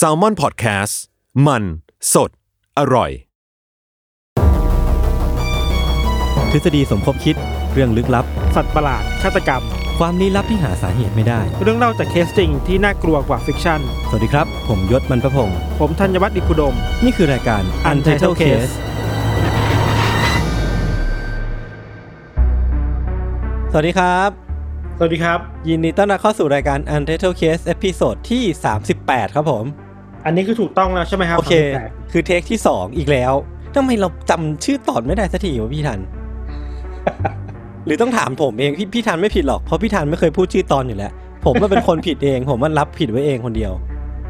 Salmon Podcast มัน สด อร่อย ทฤษฎีสมคบคิดเรื่องลึกลับ สัตว์ประหลาดฆาตกรรม ความลี้ลับที่หาสาเหตุไม่ได้ เรื่องเล่าจากเคสจริงที่น่ากลัวกว่า fiction สวัสดีครับ ผมยชญ์ บรรพพงศ์ผมธัญวัฒน์อิพภูดม นี่คือรายการ Untitled Case สวัสดีครับ สวัสดีครับ ยินดีต้อนรับเข้าสู่รายการ Untitled Case episode ที่ 38 ครับผม อันนี้คือถูกต้องแล้วใช่ไหมครับโอเค38คือ take ที่ 2 อีกแล้วทำไมเราจำชื่อตอนไม่ได้สักทีวะพี่ทัน หรือต้องถามผมเอง พี่พี่ทันไม่ผิดหรอก เพราะพี่ทันไม่เคยพูดชื่อตอนอยู่แล้ว ผมมันเป็นคนผิดเอง ผมมันรับผิดไว้เองคนเดียว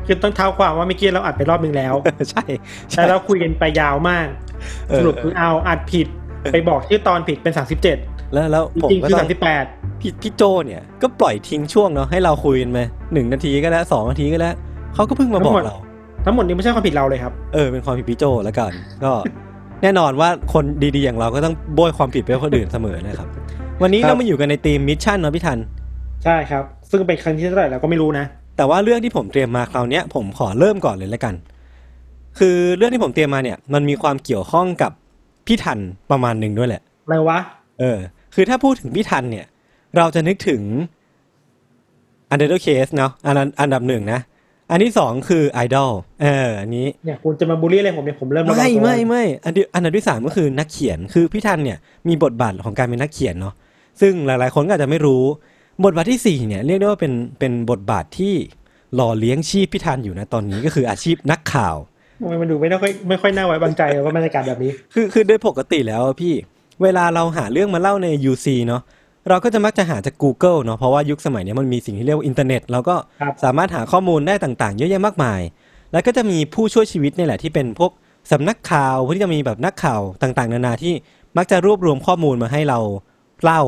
คือต้องเท้าความว่าเมื่อกี้เราอัดไปรอบนึงแล้ว ใช่ใช่แต่เราคุยกันไปยาวมากเออสรุปคือเอาอัดผิด ไปบอกชื่อตอนผิดเป็น 37 แล้วแล้วจผมริงๆก็คือต้อง38 พี่พี่โจเนี่ยก็ปล่อยทิ้งช่วงเนาะให้เราคุยกันไปหนึ่งนาทีก็แล้วสองนาทีก็แล้วเขาก็เพิ่งมาบอกเรา ทั้งหมดนี้ไม่ใช่ความผิดเราเลยครับ เออเป็นความผิดพี่โจแล้วกัน ก็แน่นอนว่าคนดีๆอย่างเราก็ต้องโบ้ยความผิดไปให้คนอื่นเสมอนะครับ วันนี้ครับเรามาอยู่กันในธีม mission เนาะพี่ทัน ใช่ครับ ซึ่งเป็นครั้งที่เท่าไหร่เราก็ไม่รู้นะ แต่ว่าเรื่องที่ผมเตรียมมาคราวเนี้ยผมขอเริ่มก่อนเลยแล้วกัน คือเรื่องที่ผมเตรียมมาเนี่ย มันมีความเกี่ยวข้องกับพี่ทันประมาณหนึ่งด้วยแหละอะไรวะ เออ คือถ้าพูดถึงพี่ทันเนี่ย เราจะนึกถึง u n d e r t a l Case เนาะอันนั้นอันดับหนึ่งนะ อันที่สองคือ Idol เอออันนี้เนี่ยคุณจะมาบูลลี่อะไรผมเนี่ยผมเริ่มระวังไม่ตัวไม่ไม่อันที่อันดับที่สามก็คือนักเขียนคือพี่ทันเนี่ยมีบทบาทของการเป็นนักเขียนเนาะซึ่งหลาย ๆ คนก็อาจจะไม่รู้ บทบาทที่สี่เนี่ยเรียกได้ว่าเป็นเป็นบทบาทที่หล่อเลี้ยงชีพพี่ทันอยู่นะตอนนี้ก็คืออาชีพนักข่าวทำไมมันดูไม่ค่อยไม่ค่อยน่าไว้วางใจว่าบรรยากาศแบบนี้ คือคือโดยปกติแล้วอะพี่ เวลาเราหาเรื่องมาเล่าใน UC เนาะ เราก็จะมักจะหาจาก Google เนาะเพราะว่ายุคสมัยเนี้ยมันมีสิ่งที่เรียกว่าอินเทอร์เน็ตเราก็ครับสามารถหาข้อมูลได้ต่างๆ เยอะแยะมากมาย แล้วก็จะมีผู้ช่วยชีวิตเนี่ยแหละที่เป็นพวกสำนักข่าวพวกที่จะมีแบบนักข่าวต่างๆ นานาที่มักจะรวบรวมข้อมูลมาให้เราเล่า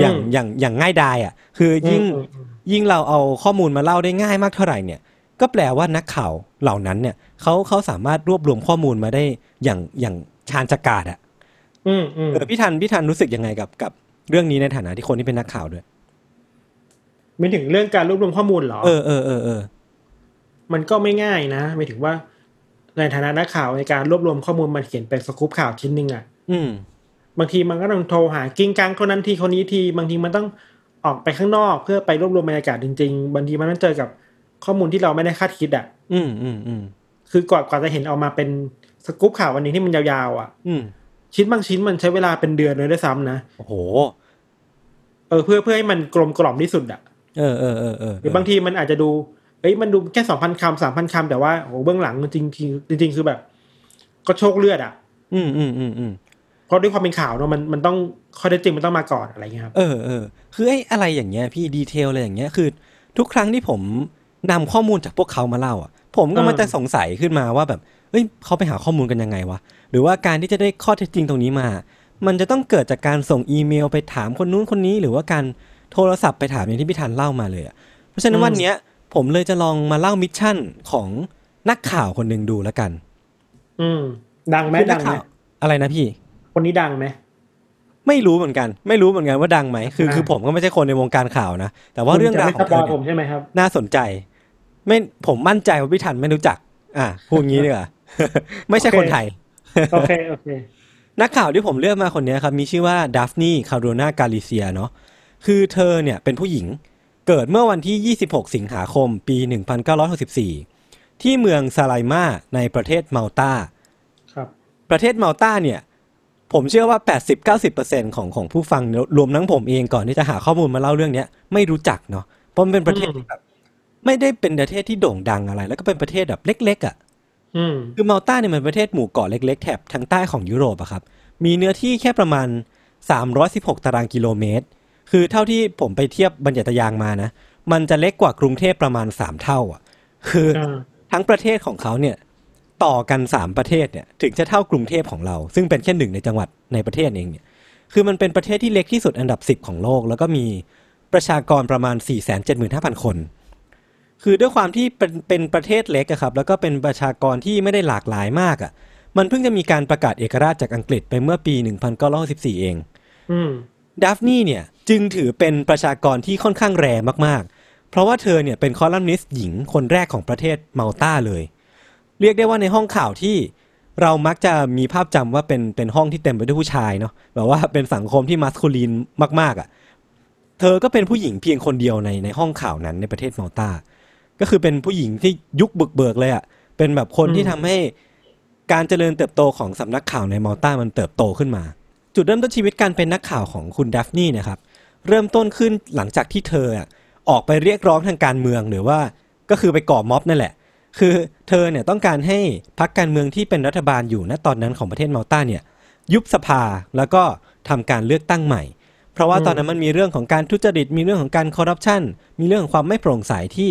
อย่างอืมอย่างอย่างง่ายดายอะ คือยิ่งอืมอืมยิ่งเราเอาข้อมูลมาเล่าได้ง่ายมากเท่าไหร่เนี่ย ก็แปลว่านักข่าวเหล่านั้นเนี่ยเขาเขาสามารถรวบรวมข้อมูลมาได้อย่างอย่างชาญฉกาจอะอืมอืมเออพี่ทันพี่ทันรู้สึกยังไงกับกับ เรื่องนี้ในฐานะที่คนที่เป็นนักข่าวด้วยไม่ถึงเรื่องการรวบรวมข้อมูลเหรอเออเออเออเออมันก็ไม่ง่ายนะหมายถึงว่า ในฐานะนักข่าวในการรวบรวมข้อมูลมาเขียนเป็นสกู๊ปข่าวชิ้นหนึ่งอะอืม บางทีมันก็ต้องโทรหากิ้งกังคนนั้นทีคนนี้ที บางทีมันต้องออกไปข้างนอกเพื่อไปรวบรวมบรรยากาศจริง ๆ บางทีมันต้องเจอกับข้อมูลที่เราไม่ได้คาดคิดอะอืมอืมอืมคือกว่ากว่าจะเห็นออกมาเป็นสกู๊ปข่าววันนี้ที่มันยาวๆอะอืมชิ้นบางชิ้นมันใช้เวลาเป็นเดือนเลยด้วยซ้ำนะ โอ้โห เออเพื่อเพื่อให้มันกลมกล่อมที่สุดอะเออเออเออเออหรือบางทีมันอาจจะดูเอ้ยมันดูแค่สองพันคำสามพันคำแต่ว่าโอ้โหเบื้องหลังจริงจริงจริงๆคือแบบ ก็โชคเลือดอะอืมอืมอืมอืมเพราะด้วยความเป็นข่าวเนอะมันมันต้องข้อเท็จจริงมันต้องมาก่อนอะไรเงี้ยครับเออเออคือไอ้อะไรอย่างเงี้ยพี่ดีเทลอะไรอย่างเงี้ยคือ ทุกครั้งที่ผมนำข้อมูลจากพวกเขามาเล่าอะ ผมก็มันจะสงสัยขึ้นมาว่าแบบเอ้ยเขาไปหาข้อมูลกันยังไงวะหรือว่าการที่จะได้ข้อเท็จจริงตรงนี้มา มันจะต้องเกิดจากการส่งอีเมลไปถามคนนู้นคนนี้ หรือว่าการโทรศัพท์ไปถามอย่างที่พี่ทันเล่ามาเลยอะเพราะฉะนั้นวันเนี้ย ผมเลยจะลองมาเล่ามิชชั่นของนักข่าวคนหนึ่งดูแล้วกัน อืม ดังไหมคือนัดักงไหมข่าวอะไรนะพี่ คนนี้ดังไหมไม่รู้เหมือนกัน ไม่รู้เหมือนกันว่าดังไหมคืออ่าคือผมก็ไม่ใช่คนในวงการข่าวนะแต่ว่าเรื่องราวคุณขจะองไม่สเธปออยเนี่ผยมใช่ไหมครับน่าสนใจ ไม่ผมมั่นใจว่าพี่ทันไม่รู้จัก อะพูดงี้ดีกว่าไม่ใช่โอเคคนไทยโอเคโอเค นักข่าวที่ผมเลือกมาคนเนี้ยครับมีชื่อว่าดัฟนีคาโรนากาลิเซียเนาะคือเธอเนี่ยเป็นผู้หญิงเกิดเมื่อวันที่ 26 สิงหาคม ปี 1964 ที่เมืองซาไลมาในประเทศมัลตาครับ ประเทศมัลตาเนี่ย ผมเชื่อว่า 80-90%ของของผู้ฟังรวมทั้งผมเองก่อนที่จะหาข้อมูลมาเล่าเรื่องเนี้ยไม่รู้จักเนาะเพราะมันเป็นประเทศที่แบบไม่ได้เป็นประเทศที่โด่งดังอะไร แล้วก็เป็นประเทศแบบเล็ก ๆอะ่ะอืม คือมัลตาเนี่ยมันเป็นประเทศหมู่เกาะเล็กๆแถบทางใต้ของยุโรปอะครับ มีเนื้อที่แค่ประมาณ 316 ตารางกิโลเมตร คือเท่าที่ผมไปเทียบบรรยัตยางมานะ มันจะเล็กกว่ากรุงเทพประมาณสามเท่าอะ คืออ่าทั้งประเทศของเขาเนี่ยต่อกันสามประเทศเนี่ยถึงจะเท่ากรุงเทพของเรา ซึ่งเป็นแค่หนึ่งในจังหวัดในประเทศเองเนี่ยคือมันเป็นประเทศที่เล็กที่สุดอันดับสิบของโลก แล้วก็มีประชากรประมาณ4 7 5 0 0 0คน คือด้วยความที่เป็นเป็นประเทศเล็กอะครับแล้วก็เป็นประชากรที่ไม่ได้หลากหลายมากอะมันเพิ่งจะมีการประกาศเอกราชจากอังกฤษไปเมื่อปี 1964 เองอืมดัฟนี่เนี่ยจึงถือเป็นประชากรที่ค่อนข้างแรมากๆ เพราะว่าเธอเนี่ยเป็นคอลัมนิสต์หญิงคนแรกของประเทศเมาตาเลย เรียกได้ว่าในห้องข่าวที่เรามักจะมีภาพจำว่าเป็นเป็นห้องที่เต็มไปด้วยผู้ชายเนาะแบบว่าเป็นสังคมที่มัสคูลีนมาก ๆอะ่ะ เธอก็เป็นผู้หญิงเพียงคนเดียวในในห้องข่าวนั้นในประเทศเมาตา ก็คือเป็นผู้หญิงที่ยุคบึกเบิกเลยอะ่ะเป็นแบบคนที่ทำให้การเจริญเติบโตของสำนักข่าวในเมาตามันเติบโตขึ้นมา จุดเริ่มต้นชีวิตการเป็นนักข่าวของคุณดัฟนี่นะครับเริ่มต้นขึ้นหลังจากที่เธออะออกไปเรียกร้องทางการเมืองหรือว่าก็คือไปก่อม็อบนั่นแหละ คือเธอเนี่ยต้องการให้พรรคการเมืองที่เป็นรัฐบาลอยู่ณตอนนั้นของประเทศมาลตาเนี่ยยุบสภาแล้วก็ทำการเลือกตั้งใหม่ เพราะว่าตอนนั้นมันมีเรื่องของการทุจริตมีเรื่องของการคอร์รัปชันมีเรื่องของความไม่โปร่งใสที่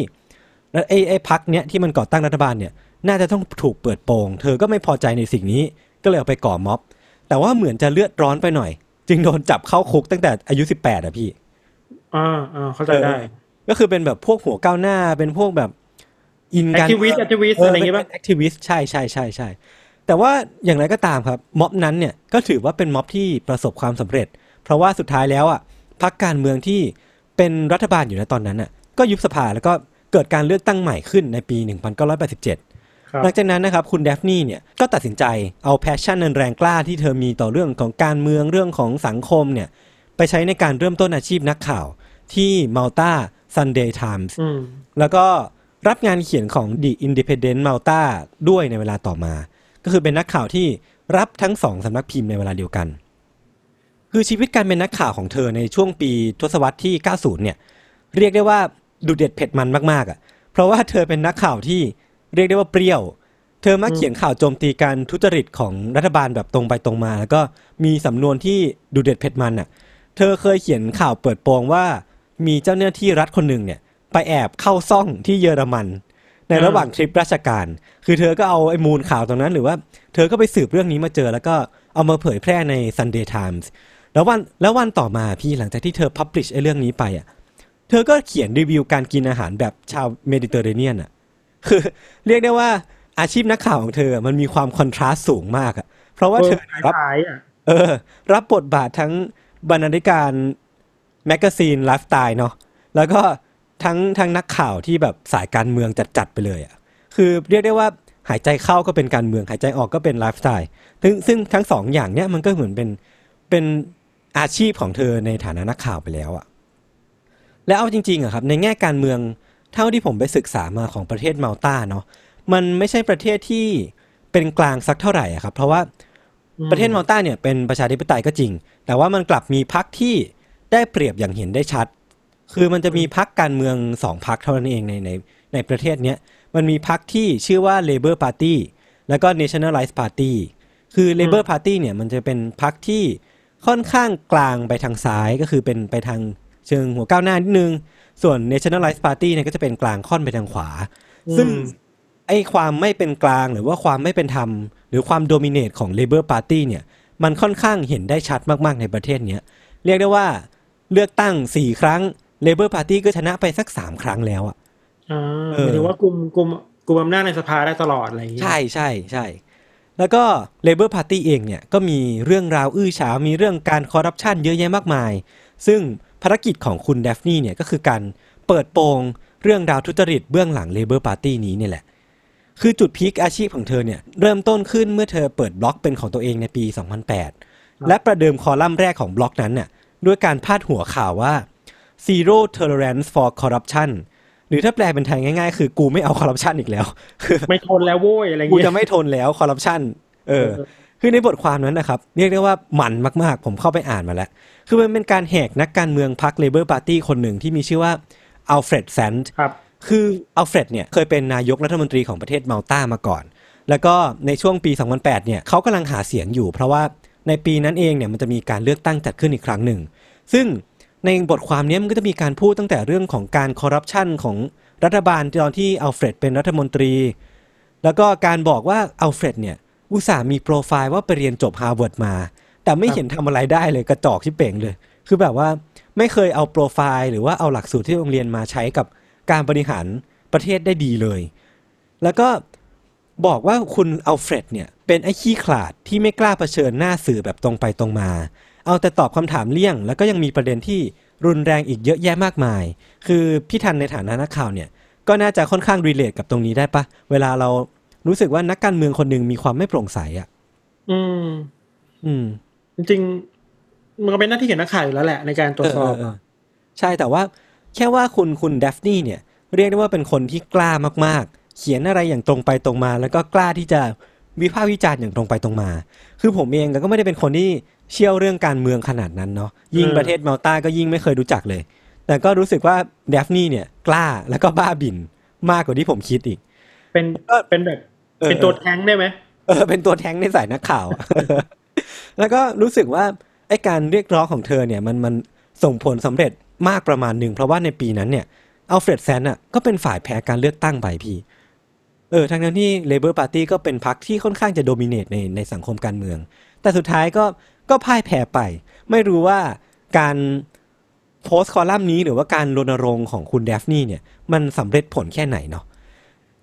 แล้วไอ้ไอ้พรรคเนี้ยที่มันก่อตั้งรัฐบาลเนี่ยน่าจะต้องถูกเปิดโปง เธอก็ไม่พอใจในสิ่งนี้ก็เลยเอาไปก่อม็อบ แต่ว่าเหมือนจะเลือดร้อนไปหน่อย จึงโดนจับเข้าคุกตั้งแต่อายุ 18อะพี่อ่าอ่าเข้าใจได้เออก็คือเป็นแบบพวกหัวก้าวหน้าเป็นพวกแบบอินการ activist activist อะไรอย่างเงี้ยป่ะ activist ใช่ใช่ใช่ใช่แต่ว่าอย่างไรก็ตามครับม็อบนั้นเนี่ยก็ถือว่าเป็นม็อบที่ประสบความสำเร็จ เพราะว่าสุดท้ายแล้วอะพรรคการเมืองที่เป็นรัฐบาลอยู่ในตอนนั้นอะก็ยุบสภาแล้วก็ เกิดการเลือกตั้งใหม่ขึ้นในปี 1987ครับหลังจากนั้นนะครับคุณเดฟนี่เนี่ยก็ตัดสินใจเอาแพชชั่นอันแรงกล้าที่เธอมีต่อเรื่องของการเมืองเรื่องของสังคมเนี่ยไปใช้ในการเริ่มต้นอาชีพนักข่าวที่ Malta Sunday Times อืมแล้วก็รับงานเขียนของ The Independent Malta ด้วยในเวลาต่อมา ก็คือเป็นนักข่าวที่รับทั้งสองสำนักพิมพ์ในเวลาเดียวกัน คือชีวิตการเป็นนักข่าวของเธอในช่วงปีทศวรรษที่ 90 เนี่ย เรียกได้ว่า ดุเด็ดเผ็ดมันมากๆอะ เพราะว่าเธอเป็นนักข่าวที่เรียกได้ว่าเปรี้ยว เธอมักเขียนข่าวโจมตีการทุจริตของรัฐบาลแบบตรงไปตรงมา แล้วก็มีสำนวนที่ดุเด็ดเผ็ดมันอะ เธอเคยเขียนข่าวเปิดโปงว่า มีเจ้าหน้าที่รัฐคนหนึ่งเนี่ย ไปแอบเข้าซ่องที่เยอรมัน ในระหว่างทริปราชการ คือเธอก็เอาไอ้มูลข่าวตรงนั้น หรือว่าเธอก็ไปสืบเรื่องนี้มาเจอ แล้วก็เอามาเผยแพร่ใน Sunday Times แล้ววันแล้ววันต่อมาพี่หลังจากที่เธอ publish ไอ้เรื่องนี้ไปอะ เธอก็เขียนรีวิวการกินอาหารแบบชาวเมดิเตอร์เรเนียนอะคือเรียกได้ว่าอาชีพนักข่าวของเธอมันมีความ contrast สูงมากอะ เพราะว่าเธอรับขายๆอะเออ รับบทบาททั้งบรรณาธิการ magazine lifestyle เนาะแล้วก็ทั้งทั้งนักข่าวที่แบบสายการเมืองจัดๆไปเลยอะ่ะคือเรียกได้ว่าหายใจเข้าก็เป็นการเมืองหายใจออกก็เป็นไลฟ์สไตล์ซึ่งซึ่งทั้งสองอย่างเนี้ยมันก็เหมือนเป็นเป็นอาชีพของเธอในฐานะนักข่าวไปแล้วอะ่ะ แล้วเอาจริงๆอะครับในแง่การเมืองเท่าที่ผมไปศึกษามาของประเทศมาลตาเนาะมันไม่ใช่ประเทศที่เป็นกลางสักเท่าไหร่อะครับ เพราะว่าประเทศมาลตาเนี่ยเป็นประชาธิปไตยก็จริง แต่ว่ามันกลับมีพรรคที่ได้เปรียบอย่างเห็นได้ชัด คือมันจะมีพรรคการเมืองสองพรรคเท่านั้นเองในในในประเทศเนี้ยมันมีพรรคที่ชื่อว่า Labour Party แล้วก็ Nationalist Party คือ Labour Party เนี่ยมันจะเป็นพรรคที่ค่อนข้างกลางไปทางซ้ายก็คือเป็นไปทาง เชิงหัวก้าวหน้านิดนึง ส่วน Nationalist Party เนี่ยก็จะเป็นกลางค่อนไปทางขวา ซึ่งไอ้ความไม่เป็นกลางหรือว่าความไม่เป็นธรรม หรือความโดมิเนตของ Labour Party เนี่ย มันค่อนข้างเห็นได้ชัดมากๆในประเทศเนี้ยเรียกได้ว่าเลือกตั้งสี่ครั้ง Labour Party ก็ชนะไปสักสามครั้งแล้วอะอ่าเอหอมายถึงว่ากลุ่มกลุ่มกลุ่มอำนาจในสภาได้ตลอดอะไรอย่างเงี้ยใช่ใช่ใช่แล้วก็ Labour Party เองเนี่ยก็มีเรื่องราวอื้อฉาวมีเรื่องการคอร์รัปชันเยอะแยะมากมาย ซึ่ง ภารกิจของคุณเดฟนี่เนี่ยก็คือการเปิดโปงเรื่องราวทุจริตเบื้องหลัง Labour Party นี้เนี่ยแหละ คือจุด peak อาชีพของเธอเนี่ยเริ่มต้นขึ้นเมื่อเธอเปิดบล็อกเป็นของตัวเองในปี 2008 และประเดิมคอลัมน์แรกของบล็อกนั้นน่ะด้วยการพาดหัวข่าวว่า zero tolerance for corruption หรือถ้าแปลเป็นไทยง่ายๆ คือกูไม่เอาคอร์รัปชันอีกแล้วคือไม่ทนแล้วโว้ยอะไรกูเงี้ยจะไม่ทนแล้วคอร์รัปชัน เออเออ คือในบทความนั้นนะครับเรียกได้ว่ามันมากๆ ผมเข้าไปอ่านมาแล้ว คือมันเป็นการแหกนักการเมืองพรรค Labour Party คนหนึ่งที่มีชื่อว่าอัลเฟรดแซนต์ครับคืออัลเฟรดเนี่ยเคยเป็นนายกรัฐมนตรีของประเทศมาลตามาก่อน แล้วก็ในช่วงปี 2008 เนี่ยเขากำลังหาเสียงอยู่ เพราะว่าในปีนั้นเองเนี่ยมันจะมีการเลือกตั้งจัดขึ้นอีกครั้งหนึ่ง ซึ่งในบทความเนี้ยมันก็จะมีการพูดตั้งแต่เรื่องของการคอร์รัปชันของรัฐบาลตอนที่อัลเฟรดเป็นรัฐมนตรี แล้วก็การบอกว่าอัลเฟรดเนี่ย อุตส่าห์มีโปรไฟล์ว่าไปเรียนจบฮาร์วาร์ดมา แต่ไม่เห็นทำอะไรได้เลยกระจอกชิบเป๋งเลย คือแบบว่าไม่เคยเอาโปรไฟล์หรือว่าเอาหลักสูตรที่โรงเรียนมาใช้กับการบริหารประเทศได้ดีเลย แล้วก็บอกว่าคุณอัลเฟรดเนี่ยเป็นไอ้ขี้ขลาดที่ไม่กล้าเผชิญหน้าสื่อแบบตรงไปตรงมา เอาแต่ตอบคำถามเลี่ยง แล้วก็ยังมีประเด็นที่รุนแรงอีกเยอะแยะมากมาย คือพี่ทันในฐานะนักข่าวเนี่ยก็น่าจะค่อนข้าง relate กับตรงนี้ได้ปะเวลาเรา รู้สึกว่านักการเมืองคนหนึ่งมีความไม่โปร่งใสอะ อืม อืม จริงๆมันก็เป็นหน้าที่ของนักข่าวอยู่แล้วแหละในการตรวจสอบเเเใช่แต่ว่า แค่ว่าคุณคุณเดฟนี่เนี่ย เรียกได้ว่าเป็นคนที่กล้ามากๆ เขียนอะไรอย่างตรงไปตรงมา แล้วก็กล้าที่จะวิพากษ์วิจารณ์อย่างตรงไปตรงมา คือผมเองก็ไม่ได้เป็นคนที่เชี่ยวเรื่องการเมืองขนาดนั้นเนาะยิ่งประเทศมาลตาก็ยิ่งไม่เคยรู้จักเลย แต่ก็รู้สึกว่าเดฟนี่เนี่ย กล้าแล้วก็บ้าบิ่นมากกว่าที่ผมคิดอีก เป็นเป็นแบบ เออเป็นตัวแท้งได้ไหมเออเป็นตัวแท้งในสายนักข่าวอะแล้วก็รู้สึกว่าไอ้การเรียกร้องของเธอเนี่ยมันมันส่งผลสำเร็จมากประมาณหนึ่ง เพราะว่าในปีนั้นเนี่ยอัลเฟรดแซนต์อะก็เป็นฝ่ายแพ้การเลือกตั้งไปพี่เออทั้งๆ ที่ Labour Party ก็เป็นพรรคที่ค่อนข้างจะ dominate ในในสังคมการเมือง แต่สุดท้ายก็ก็พ่ายแพ้ไป ไม่รู้ว่าการโพสต์คอลัมน์นี้หรือว่าการรณรงค์ของคุณเดฟนี่เนี่ยมันสำเร็จผลแค่ไหนเนาะ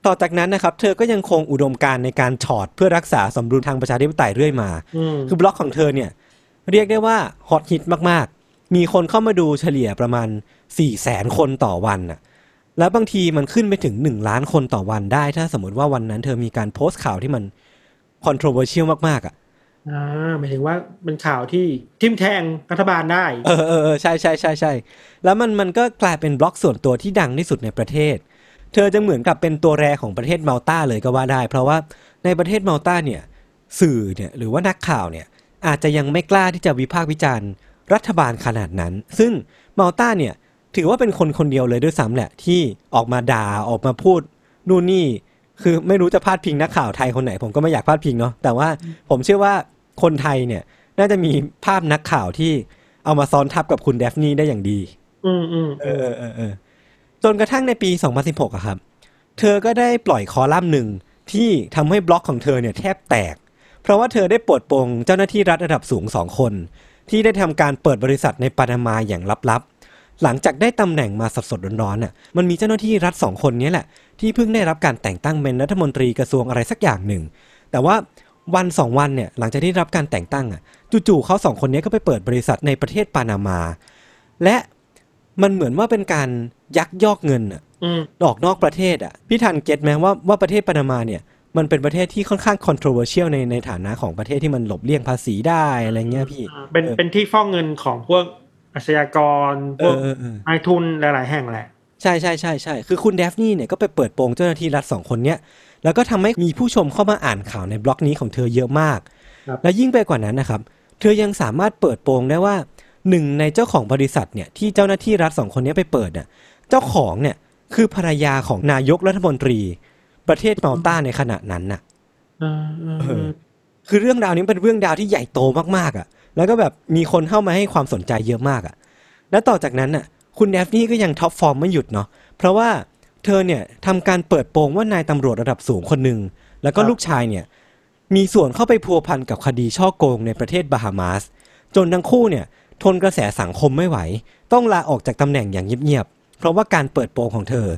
ต่อจากนั้นนะครับเธอก็ยังคงอุดมการณ์ในการฉอดเพื่อรักษาสมดุลทางประชาธิปไตยเรื่อยมาอืมคือบล็อกของเธอเนี่ยเรียกได้ว่าฮอตฮิตมากๆ มีคนเข้ามาดูเฉลี่ยประมาณ4ี่แสนคนต่อวันน่ะแล้วบางทีมันขึ้นไปถึง 1 ล้านคนต่อวันได้ ถ้าสมมติว่าวันนั้นเธอมีการโพสต์ข่าวที่มัน controversial มากๆอะอ่าหมายถึงว่าเป็นข่าวที่ทิมแทงรัฐบาลได้เออเออเออใช่ใช่ใช่ใช่แล้วมันมันก็กลายเป็นบล็อกส่วนตัวที่ดังที่สุดในประเทศ เธอจะเหมือนกับเป็นตัวแรของประเทศมาลตาเลยก็ว่าได้ เพราะว่าในประเทศมาลตาเนี่ยสื่อเนี่ยหรือว่านักข่าวเนี่ยอาจจะยังไม่กล้าที่จะวิพากษ์วิจารณ์ รัฐบาลขนาดนั้น ซึ่งมาลตาเนี่ยถือว่าเป็นคนคนเดียวเลยด้วยซ้ำแหละที่ออกมาด่าออกมาพูดนู่นนี่คือไม่รู้จะพาดพิงนักข่าวไทยคนไหน ผมก็ไม่อยากพาดพิงเนาะแต่ว่าผมเชื่อว่าคนไทยเนี่ย น่าจะมีภาพนักข่าวที่เอามาซ้อนทับกับคุณเดฟนี่ได้อย่างดี อืมอืมเออเออเออ จนกระทั่งในปี 2016อะครับ เธอก็ได้ปล่อยคอลัมน์หนึ่งที่ทำให้บล็อกของเธอเนี่ยแทบแตก เพราะว่าเธอได้ปลดปลงเจ้าหน้าที่รัฐระดับสูงสองคน ที่ได้ทำการเปิดบริษัทในปานามาอย่างลับๆ หลังจากได้ตำแหน่งมาสดๆร้อนๆน่ะ มันมีเจ้าหน้าที่รัฐสองคนนี้แหละ ที่เพิ่งได้รับการแต่งตั้งเป็นรัฐมนตรีกระทรวงอะไรสักอย่างหนึ่ง แต่ว่าวันสองวันเนี่ยหลังจากที่ได้รับการแต่งตั้งอะจู่ๆเขาสองคนนี้ก็ไปเปิดบริษัทในประเทศปานามา และ มันเหมือนว่าเป็นการยักยอกเงินอะอืมออกนอกประเทศอะพี่ทันเก็ตไหมว่าว่าประเทศปานามาเนี่ยมันเป็นประเทศที่ค่อนข้าง controversial ในในฐานะของประเทศที่มันหลบเลี่ยงภาษีได้อะไรเงี้ยพี่อ่าเป็นออเป็นที่ฟ้องเงินของพวกอาชญากรพเอวกอเออเออนายทุนหลาย ๆ แห่งแหละ ใช่ใช่ใช่ใช่คือคุณเดฟนี่เนี่ยก็ไปเปิดโปงเจ้าหน้าที่รัฐสองคนเนี้ยแล้วก็ทำให้มีผู้ชมเข้ามาอ่านข่าวในบล็อกนี้ของเธอเยอะมากครับและยิ่งไปกว่านั้นนะครับ เธอยังสามารถเปิดโปงได้ว่า หนึ่งในเจ้าของบริษัทเนี่ยที่เจ้าหน้าที่รัฐสองคนนี้ไปเปิดน่ะเจ้าของเนี่ยคือภรรยาของนายกรัฐมนตรี ประเทศมาลตาในขณะนั้นน่ะอ่าอ่าเออคือเรื่องราวนี้เป็นเรื่องราวที่ใหญ่โตมากๆอะ แล้วก็แบบมีคนเข้ามาให้ความสนใจเยอะมากอะ แล้วต่อจากนั้นน่ะ คุณเดฟนี่ก็ยัง top form ไม่หยุดเนาะเพราะว่าเธอเนี่ยทำการเปิดโปงว่านายตำรวจระดับสูงคนหนึ่งแล้วก็ลูกชายเนี่ย มีส่วนเข้าไปพัวพันกับคดีช่อโกงในประเทศบาฮามาส จนทั้งคู่เนี่ย ทนกระแสสังคมไม่ไหว ต้องลาออกจากตำแหน่งอย่างเงียบๆ เพราะว่าการเปิดโปงของเธอ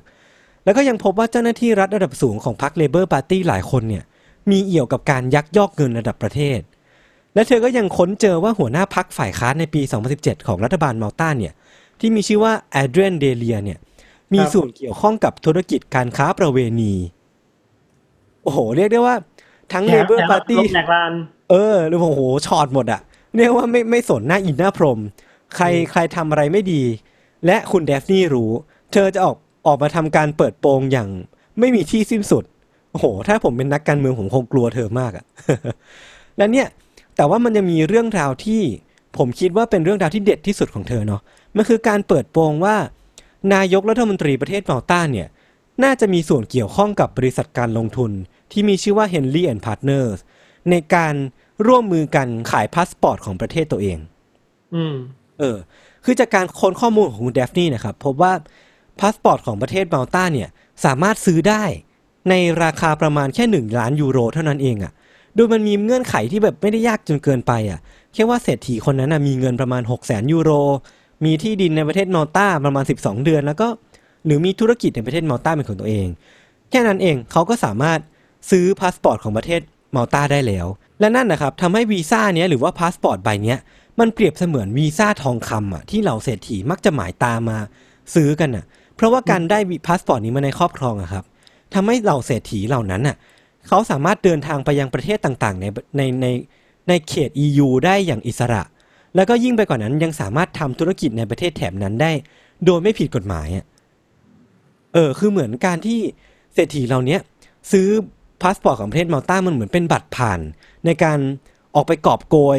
แล้วก็ยังพบว่าเจ้าหน้าที่รัฐระดับสูงของพรรค Labour Party หลายคนเนี่ยมีเอี่ยวกับการยักยอกเงินระดับประเทศ และเธอก็ยังค้นเจอว่าหัวหน้าพักฝ่ายค้านในปี 2017 ของรัฐบาลมาลตาเนี่ยที่มีชื่อว่าแอดเดรียนเดเลียเนี่ยมีส่วนเกี่ยวข้องกับธุรกิจการค้าประเวณี โอ้โห เรียกได้ว่า ทั้งเลเบอร์ปาร์ตี้ลบแหลกลานเออหรือโอ้โหชอดหมดอะ เรียกว่าไม่ไม่สนหน้าอินหน้าพรหมใครใครทำอะไรไม่ดี และคุณเดฟนี่รู้ เธอจะออกออกมาทำการเปิดโปงอย่างไม่มีที่สิ้นสุด โอ้โห ถ้าผมเป็นนักการเมืองผมคงกลัวเธอมากอะและเนี่ยแต่ว่ามันจะมีเรื่องราวที่ผมคิดว่าเป็นเรื่องราวที่เด็ดที่สุดของเธอเนาะ มันคือการเปิดโปงว่า นายกรัฐมนตรีประเทศมาลตาเนี่ย น่าจะมีส่วนเกี่ยวข้องกับบริษัทการลงทุนที่มีชื่อว่า Henley and Partners ในการ ร่วมมือกันขายพาสปอร์ตของประเทศตัวเอง อืม เออ คือจากการค้นข้อมูลของคุณเดฟนี่นะครับ พบว่าพาสปอร์ตของประเทศมาลตาเนี่ย สามารถซื้อได้ ในราคาประมาณแค่หนึ่งล้านยูโรเท่านั้นเองอะ่ะ โดยมันมีเงื่อนไขที่แบบไม่ได้ยากเย็นเกินไปอะ่ะ แค่ว่าเศรษฐีคนนั้นนะมีเงินประมาณ6 0 0 0 0ยูโร มีที่ดินในประเทศมาลตาประมาณ12เดือน แล้วก็ หรือมีธุรกิจในประเทศมาลตาเป็นของตัวเอง แค่นั้นเองเขาก็สามารถซื้อพาสปอร์ตของประเทศ มาลตาได้แล้ว และนั่นนะครับทำให้วีซ่าเนี้ยหรือว่าพาสปอร์ตใบเนี้ยมันเปรียบเสมือนวีซ่าทองคำอะที่เหล่าเศรษฐีมักจะหมายตามาซื้อกันอะ เพราะว่าการได้พาสปอร์ตนี้มาในครอบครองอะครับทำให้เหล่าเศรษฐีเหล่านั้นอะเขาสามารถเดินทางไปยังประเทศต่างๆ ในในในในเขต EU ได้อย่างอิสระ แล้วก็ยิ่งไปกว่านั้นยังสามารถทำธุรกิจในประเทศแถบนั้นได้ โดยไม่ผิดกฎหมายอะเออคือเหมือนการที่เศรษฐีเหล่านี้ซื้อ พาสปอร์ตของประเทศมาลตามันเหมือนเป็นบัตรผ่าน ในการออกไปกอบโกย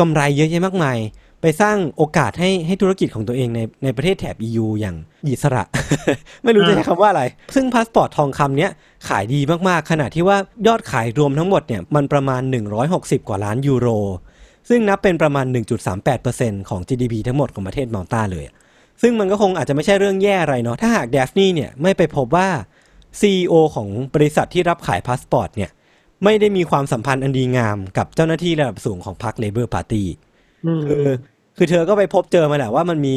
กำไรเยอะแยะมากมาย ไปสร้างโอกาสให้ให้ธุรกิจของตัวเองในในประเทศแถบ EU อย่างอิสระ ไม่รู้จะใช้คำว่าอะไร ซึ่งพาสปอร์ตทองคำเนี้ยขายดีมากๆ ขนาดที่ว่ายอดขายรวมทั้งหมดเนี่ยมันประมาณ 160 กว่าล้านยูโร ซึ่งนับเป็นประมาณ 1.38%ของ GDP ทั้งหมดของประเทศมาลตาเลยซึ่งมันก็คงอาจจะไม่ใช่เรื่องแย่อะไรเนาะถ้าหากเดฟนี่เนี่ยไม่ไปพบว่า CEO ของบริษัทที่รับขายพาสปอร์ตเนี่ยไม่ได้มีความสัมพันธ์อันดีงามกับเจ้าหน้าที่ระดับสูงของพรรค Labour Party อืมคือคือเธอก็ไปพบเจอมาแหละว่ามันมี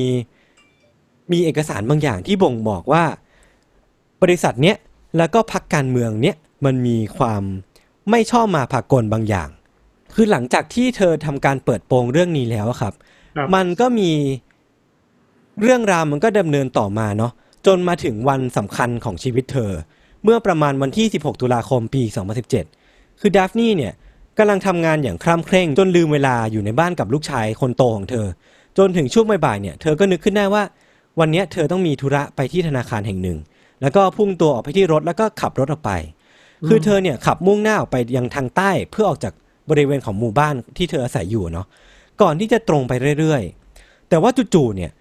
มีเอกสารบางอย่างที่บ่งบอกว่า บริษัทเนี้ยแล้วก็พรรคการเมืองเนี้ยมันมีความไม่ชอบมาพากลบางอย่าง คือหลังจากที่เธอทำการเปิดโปงเรื่องนี้แล้วอะครับครับ มันก็มีเรื่องราวมันก็ดำเนินต่อมาเนาะ จนมาถึงวันสำคัญของชีวิตเธอ เมื่อประมาณวันที่ 16 ตุลาคมปี 2017 คือดาฟนี่เนี่ยกำลังทำงานอย่างคร่ำเคร่ง จนลืมเวลาอยู่ในบ้านกับลูกชายคนโตของเธอ จนถึงช่วงบ่ายๆเนี่ยเธอก็นึกขึ้นได้ว่า วันนี้เธอต้องมีธุระไปที่ธนาคารแห่งหนึ่ง แล้วก็พุ่งตัวออกไปที่รถแล้วก็ขับรถออกไป คือเธอเนี่ยขับมุ่งหน้าออกไปยังทางใต้เพื่อออกจากบริเวณของหมู่บ้านที่เธออาศัยอยู่เนาะก่อนที่จะตรงไปเรื่อยๆ แต่ว่าจู่ๆเนี่ย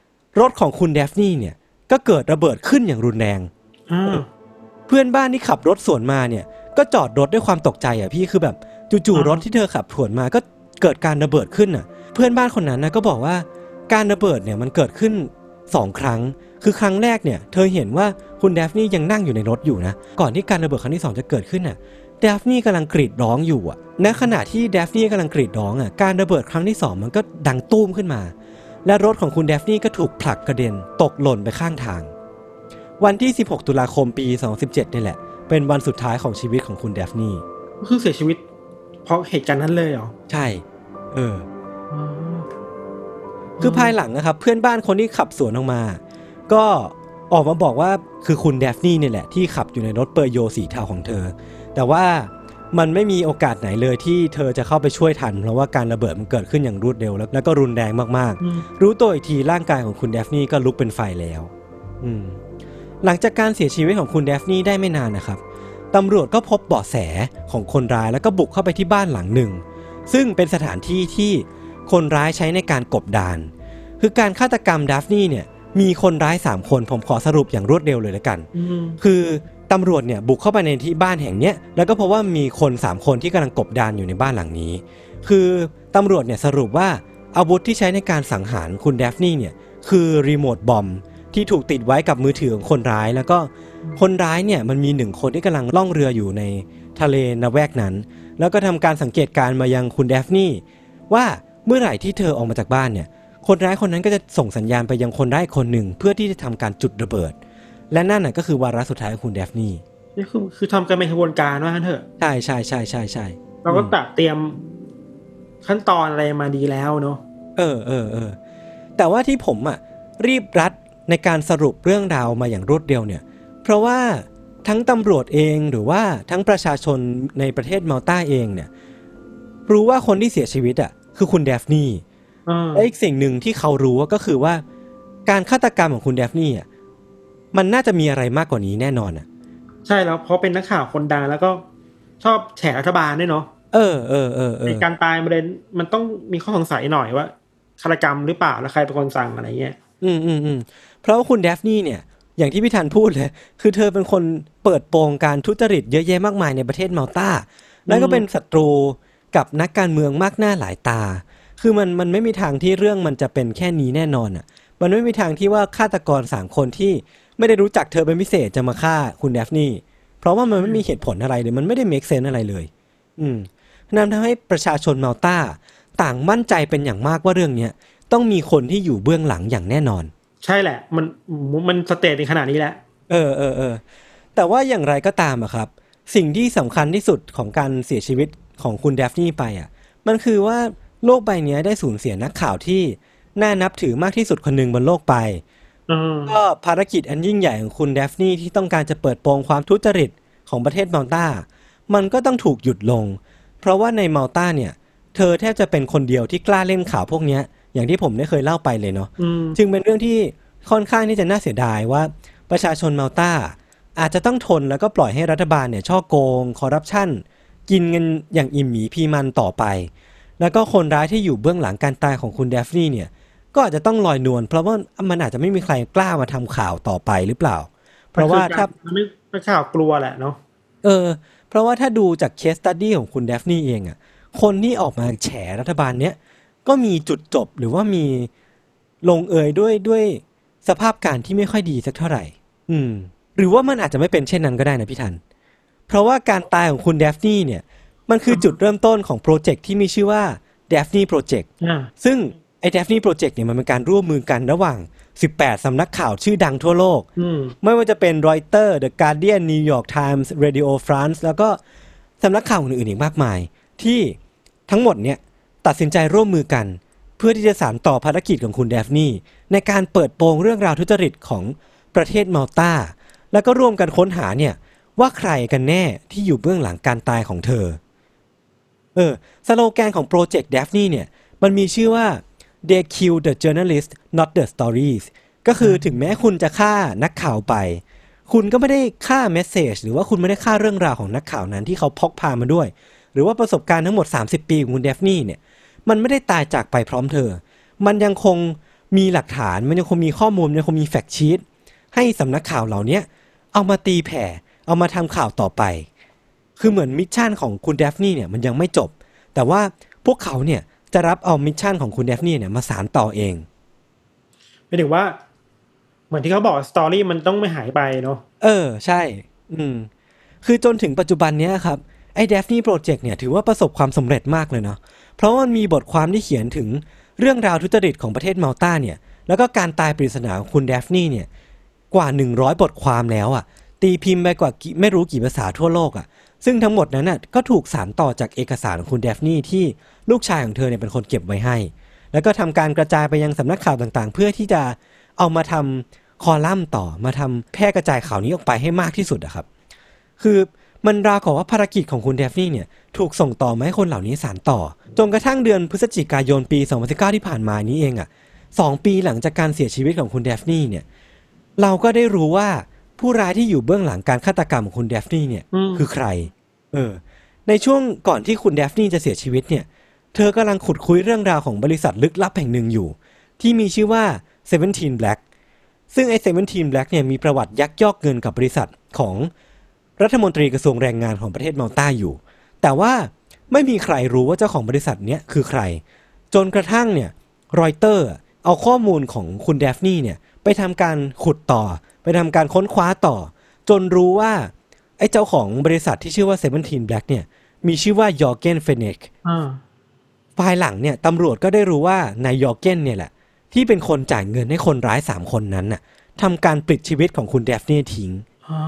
รถของคุณเดฟนี่เนี่ย ก็เกิดระเบิดขึ้นอย่างรุนแรงอ้าวเพื่อนบ้านที่ขับรถสวนมาเนี่ย ก็จอดรถด้วยความตกใจอะพี่คือแบบจู่ๆรถที่เธอขับสวนมาก็เกิดการระเบิดขึ้นอะ เพื่อนบ้านคนนั้นนะก็บอกว่าการระเบิดเนี่ยมันเกิดขึ้นสองครั้ง คือครั้งแรกเนี่ย เธอเห็นว่าคุณเดฟนี่ยังนั่งอยู่ในรถอยู่นะ ก่อนที่การระเบิดครั้งที่สองจะเกิดขึ้นน่ะเดฟนี่กำลังกรีดร้องอยู่อะในขณะที่เดฟนี่กำลังกรีดร้องอะการระเบิดครั้งที่สองมันก็ดังตุ้มขึ้นมา และรถของคุณเดฟนี่ก็ถูกผลักกระเด็นตกหล่นไปข้างทาง วันที่ 16 ตุลาคมปี 2017 นี่แหละ เป็นวันสุดท้ายของชีวิตของคุณเดฟนี่ก็คือเสียชีวิต เพราะเหตุการณ์นั้นเลยเหรอ ใช่ เอออ๋อคือภายหลังนะครับ เพื่อนบ้านคนที่ขับสวนออกมา ก็ออกมาบอกว่าคือคุณเดฟนี่เนี่ยแหละที่ขับอยู่ในรถเปอร์โยสีเทาของเธอ แต่ว่า มันไม่มีโอกาสไหนเลยที่เธอจะเข้าไปช่วยทัน เพราะว่าการระเบิดมันเกิดขึ้นอย่างรวดเร็วแล้วแล้วก็รุนแรงมากอืมๆรู้ตัวอีกทีร่างกายของคุณเดฟนี่ก็ลุกเป็นไฟแล้ว อืมหลังจากการเสียชีวิตของคุณเดฟนี่ได้ไม่นานนะครับตำรวจก็พบเบาะแสของคนร้ายแล้วก็บุกเข้าไปที่บ้านหลังหนึ่ง ซึ่งเป็นสถานที่ที่คนร้ายใช้ในการกบดาน คือการฆาตกรรมดัฟนี่เนี่ยมีคนร้าย 3 คนผมขอสรุปอย่างรวดเร็วเลยละกันอืมคือ ตำรวจเนี่ยบุกเข้าไปในที่บ้านแห่งเนี้ยแล้วก็พบว่ามีคน 3 คนที่กำลังกบดานอยู่ในบ้านหลังนี้ คือตำรวจเนี่ยสรุปว่าอาวุธที่ใช้ในการสังหารคุณเดฟนี่เนี่ยคือรีโมทบอมที่ถูกติดไว้กับมือถือของคนร้าย แล้วก็คนร้ายเนี่ยมันมีหนึ่งคนที่กำลังล่องเรืออยู่ในทะเลนาแวกนั้น แล้วก็ทำการสังเกตการมายังคุณเดฟนี่ว่าเมื่อไหร่ที่เธอออกมาจากบ้านเนี่ยคนร้ายคนนั้นก็จะส่งสัญญาณไปยังคนร้ายคนหนึ่ง เพื่อที่จะทำการจุดระเบิด และนั่นน่ะก็คือวาระสุดท้ายของคุณเดฟนี่นี่คือคือทำกันเป็นขบวนการว่างั้นเถอะ ใช่ใช่ใช่ใช่ใช่เราก็ตัดเตรียมขั้นตอนอะไรมาดีแล้วเนาะเออเออเออแต่ว่าที่ผมอะรีบรัดในการสรุปเรื่องราวมาอย่างรวดเร็วเนี่ย เพราะว่าทั้งตำรวจเองหรือว่าทั้งประชาชนในประเทศมาลตาเองเนี่ย รู้ว่าคนที่เสียชีวิตอะ คือคุณเดฟนี่อ่าและอีกสิ่งหนึ่งที่เขารู้ก็คือว่า การฆาตกรรมของคุณเดฟนี่อะ มันน่าจะมีอะไรมากกว่านี้แน่นอนอะ ใช่แล้วเพราะเป็นนักข่าวคนดังแล้วก็ชอบแฉรัฐบาลด้วยเนาะเออเออเออเอในอการตายประเด็นมันต้องมีข้อสงสัยหน่อยว่าฆาตกรรมหรือเปล่าแล้วใครเป็นคนสั่งอะไรเงี้ยอืมอืมอืมเพราะว่าคุณเดฟนี่เนี่ย อย่างที่พี่ธันพูดเลย คือเธอเป็นคนเปิดโปงการทุจริตเยอะแยะมากมายในประเทศมาลตาแล้วก็เป็นศัตรูกับนักการเมืองมากหน้าหลายตา คือมันมันไม่มีทางที่เรื่องมันจะเป็นแค่นี้แน่นอนอะ มันไม่มีทางที่ว่าฆาตกรสามคนที่ ไม่ได้รู้จักเธอเป็นพิเศษจะมาฆ่าคุณเดฟนี่ เพราะว่ามันไม่มีเหตุผลอะไรเลย มันไม่ได้เมคเซนอะไรเลย อืมนั่นทำให้ประชาชนมาลตาต่างมั่นใจเป็นอย่างมากว่าเรื่องเนี้ยต้องมีคนที่อยู่เบื้องหลังอย่างแน่นอน ใช่แหละ มันมันสเตจในขนาดนี้แหละ เออเออเออแต่ว่าอย่างไรก็ตามอะครับ สิ่งที่สำคัญที่สุดของการเสียชีวิตของคุณเดฟนี่ไปอะมันคือว่าโลกใบเนี้ยได้สูญเสียนักข่าวที่น่านับถือมากที่สุดคนหนึ่งบนโลกไปอืม ก็ภารกิจอันยิ่งใหญ่ของคุณเดฟนี่ที่ต้องการจะเปิดโปงความทุจริตของประเทศมาลตามันก็ต้องถูกหยุดลง เพราะว่าในมาลตาเนี่ย เธอแทบจะเป็นคนเดียวที่กล้าเล่นข่าวพวกเนี้ยอย่างที่ผมได้เคยเล่าไปเลยเนาะอืมจึงเป็นเรื่องที่ค่อนข้างที่จะน่าเสียดายว่า ประชาชนมาลตาอาจจะต้องทนแล้วก็ปล่อยให้รัฐบาลเนี่ยช่อโกง คอร์รัปชันกินเงินอย่างอิ่มหมีพีมันต่อไป แล้วก็คนร้ายที่อยู่เบื้องหลังการตายของคุณเดฟนี่เนี่ย ก็อาจจะต้องลอยนวลเพราะว่ามันอาจจะไม่มีใครกล้ามาทำข่าวต่อไปหรือเปล่า เพราะว่าถ้ามันไม่นักข่าวกลัวแหละเนาะเออ เพราะว่าถ้าดูจาก case study ของคุณเดฟนี่เองอะ่ะ คนที่ออกมาแฉรัฐบาลเนี้ยก็มีจุดจบหรือว่ามีลงเอยด้วยด้วยสภาพการณ์ที่ไม่ค่อยดีสักเท่าไหร่ อืม หรือว่ามันอาจจะไม่เป็นเช่นนั้นก็ได้นะพี่ทัน เพราะว่าการตายของคุณเดฟนี่เนี่ย มันคือจุดเริ่มต้นของโปรเจกต์ที่มีชื่อว่า Daphne Project อ่าซึ่ง ไอ้ Daphne Project เนี่ยมันเป็นการร่วมมือกันระหว่าง 18 สำนักข่าวชื่อดังทั่วโลกอืมไม่ว่าจะเป็น Reuters The Guardian New York Times Radio France แล้วก็สำนักข่าวอื่นๆอีกมากมาย ที่ทั้งหมดเนี่ยตัดสินใจร่วมมือกัน เพื่อที่จะสานต่อภารกิจของคุณเดฟนี่ในการเปิดโปงเรื่องราวทุจริตของประเทศมาลตาแล้วก็ร่วมกันค้นหาเนี่ยว่าใครกันแน่ที่อยู่เบื้องหลังการตายของเธอ เออสโลแกนของโปรเจกต์ Daphne เนี่ยมันมีชื่อว่า they kill the journalist not the stories ก็คือถึงแม้คุณจะฆ่านักข่าวไป คุณก็ไม่ได้ฆ่าเมสเซจหรือว่าคุณไม่ได้ฆ่าเรื่องราวของนักข่าวนั้นที่เขาพกพามาด้วย หรือว่าประสบการณ์ทั้งหมด 30 ปีของคุณเดฟนี่เนี่ยมันไม่ได้ตายจากไปพร้อมเธอ มันยังคงมีหลักฐานมันยังคงมีข้อมูลมันยังคงมีแฟกต์ชีตให้สำนักข่าวเหล่าเนี้ยเอามาตีแผ่ เอามาทำข่าวต่อไป คือเหมือน mission ของคุณเดฟนี่เนี่ยมันยังไม่จบ แต่ว่าพวกเขาเนี่ย จะรับเอา mission ของคุณเดฟนี่เนี่ยมาสานต่อเองหมายถึงว่า เหมือนที่เขาบอก story มันต้องไม่หายไปเนาะเออ ใช่ อืม คือจนถึงปัจจุบันเนี้ยครับไอ้ Daphne Project เนี่ยถือว่าประสบความสำเร็จมากเลยเนาะเพราะว่ามันมีบทความที่เขียนถึงเรื่องราวทุจริตของประเทศมาลตาเนี่ย แล้วก็การตายปริศนาของคุณ Daphne เนี่ย กว่า 100 บทความแล้วอะ่ะ ตีพิมพ์ไปกว่ากี่ไม่รู้กี่ภาษาทั่วโลกอะ่ะ ซึ่งทั้งหมดนั้นน่ะก็ถูกสานต่อจากเอกสารของคุณ Daphne ที่ลูกชายของเธอเนี่ยเป็นคนเก็บไว้ให้ แล้วก็ทำการกระจายไปยังสำนักข่าวต่างๆ เพื่อที่จะเอามาทำคอลัมน์ต่อมาทำแพร่กระจายข่าวนี้ออกไปให้มากที่สุดอะครับ คือมันราวกับว่าภารกิจของคุณเดฟนี่เนี่ยถูกส่งต่อมาให้คนเหล่านี้สานต่อจนกระทั่งเดือนพฤศจิกายนปี 2019 ที่ผ่านมานี้เองอะ่ะสองปีหลังจากการเสียชีวิตของคุณเดฟนี่เนี่ยเราก็ได้รู้ว่า ผู้ร้ายที่อยู่เบื้องหลังการฆาตกรรมของคุณเดฟนี่เนี่ยอืมคือใคร เออ ในช่วงก่อนที่คุณเดฟนี่จะเสียชีวิตเนี่ย เธอกำลังขุดคุยเรื่องราวของบริษัทลึกลับแห่งหนึ่งอยู่ ที่มีชื่อว่า17 Black ซึ่งไอ้17 Black เนี่ยมีประวัติยักยอกเงินกับบริษัทของรัฐมนตรีกระทรวงแรงงานของประเทศมาลตาอยู่ แต่ว่าไม่มีใครรู้ว่าเจ้าของบริษัทเนี้ยคือใคร จนกระทั่งเนี่ยรอยเตอร์เอาข้อมูลของคุณเดฟนี่เนี่ยไปทำการขุดต่อไป ทำการค้นคว้าต่อ จนรู้ว่า ไอ้เจ้าของบริษัทที่ชื่อว่า17 Black เนี่ย มีชื่อว่ายอร์เกนเฟเนกอ่าภายหลังเนี่ยตำรวจก็ได้รู้ว่านายยอร์เกนเนี่ยแหละ ที่เป็นคนจ่ายเงินให้คนร้ายสามคนนั้นน่ะทำการปลิดชีวิตของคุณเดฟนี่ทิ้งอ่า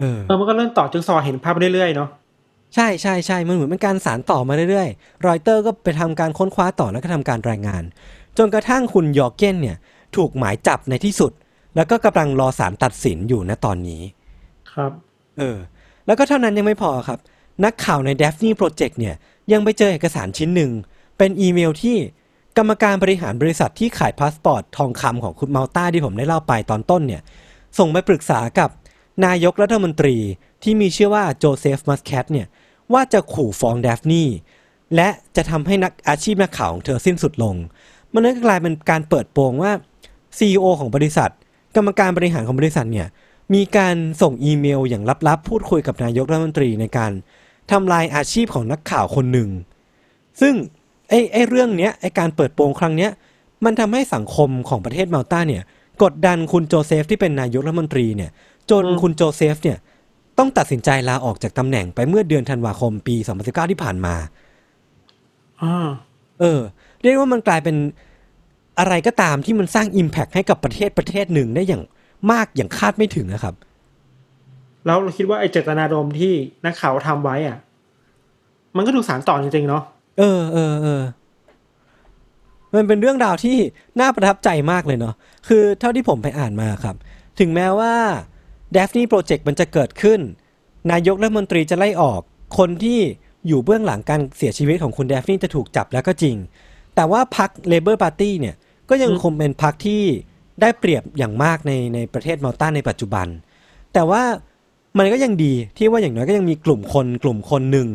เออเออมันก็เริ่มต่อจิ๊กซอว์เห็นภาพไปเรื่อยๆเนาะใช่ใช่ใช่มันเหมือนเป็นการสานต่อมาเรื่อยๆ รอยเตอร์ก็ไปทำการค้นคว้าต่อแล้วก็ทำการรายงาน จนกระทั่งคุณยอร์เกนเนี่ย ถูกหมายจับในที่สุด แล้วก็กำลังรอศาลตัดสินอยู่ณตอนนี้ ครับ เออ แล้วก็เท่านั้นยังไม่พอครับ นักข่าวใน Daphne Project เนี่ย ยังไปเจอเอกสารชิ้นหนึ่ง เป็นอีเมลที่กรรมการบริหารบริษัทที่ขายพาสปอร์ตทองคำของคุณมอลตาที่ผมได้เล่าไปตอนต้นเนี่ย ส่งไปปรึกษากับนายกรัฐมนตรีที่มีชื่อว่าโจเซฟมัสแคทเนี่ยว่าจะขู่ฟ้องเดฟนีและจะทำให้นักอาชีพนักข่าวของเธอสิ้นสุดลง มันก็กลายเป็นการเปิดโปงว่า CEO ของบริษัท กรรมการบริหารของบริษัทเนี่ยมีการส่งอีเมลอย่างลับๆ พูดคุยกับนายกรัฐมนตรีในการทำลายอาชีพของนักข่าวคนหนึ่ง ซึ่งไอ้ไอ้เรื่องเนี้ยไอ้การเปิดโปงครั้งเนี้ยมันทำให้สังคมของประเทศมาลตาเนี่ยกดดันคุณโจเซฟที่เป็นนายกรัฐมนตรีเนี่ยจนคุณโจเซฟเนี่ยต้องตัดสินใจลาออกจากตำแหน่งไปเมื่อเดือนธันวาคมปี 2019 ที่ผ่านมาอ่าเออ เรียกว่ามันกลายเป็น อะไรก็ตามที่มันสร้าง Impact ให้กับประเทศประเทศหนึ่งได้อย่างมากอย่างคาดไม่ถึงนะครับ แล้วเราคิดว่าไอ้เจตนารมณ์ที่นักข่าวทำไว้อะ มันก็ถูกสารต่อจริงๆเนาะเออเออเออมันเป็นเรื่องราวที่น่าประทับใจมากเลยเนาะคือเท่าที่ผมไปอ่านมาครับ ถึงแม้ว่า Daphne Project มันจะเกิดขึ้น นายกรัฐมนตรีจะไล่ออกคนที่อยู่เบื้องหลังการเสียชีวิตของคุณเดฟนี่จะถูกจับแล้วก็จริง แต่ว่าพรรค Labor Party เนี่ย ก็ยังคงเป็นพรรคที่ได้เปรียบอย่างมากในในประเทศมาลตาในปัจจุบัน แต่ว่ามันก็ยังดีที่ว่าอย่างน้อยก็ยังมีกลุ่มคนกลุ่มคนหนึ่ง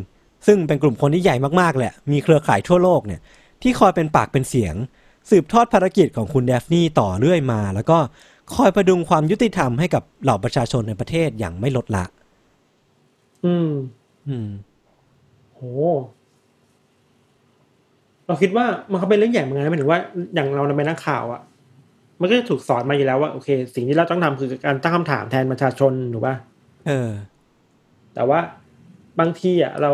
ซึ่งเป็นกลุ่มคนที่ใหญ่มากๆแหละมีเครือข่ายทั่วโลกเนี่ยที่คอยเป็นปากเป็นเสียง สืบทอดภารกิจของคุณเดฟนี่ต่อเรื่อยมา แล้วก็คอยประดุงความยุติธรรมให้กับเหล่าประชาชนในประเทศอย่างไม่ลดละ อืม อืม โห เราคิดว่ามันก็เป็นเรื่องใหญ่เหมือนกันนะหมายถึงว่าอย่างเราเป็นนักข่าวอะมันก็จะถูกสอนมาอยู่แล้วว่าโอเค สิ่งที่เราต้องทำคือการตั้งคำถามแทนประชาชนถูกป่ะเออ แต่ว่าบางทีอะเรา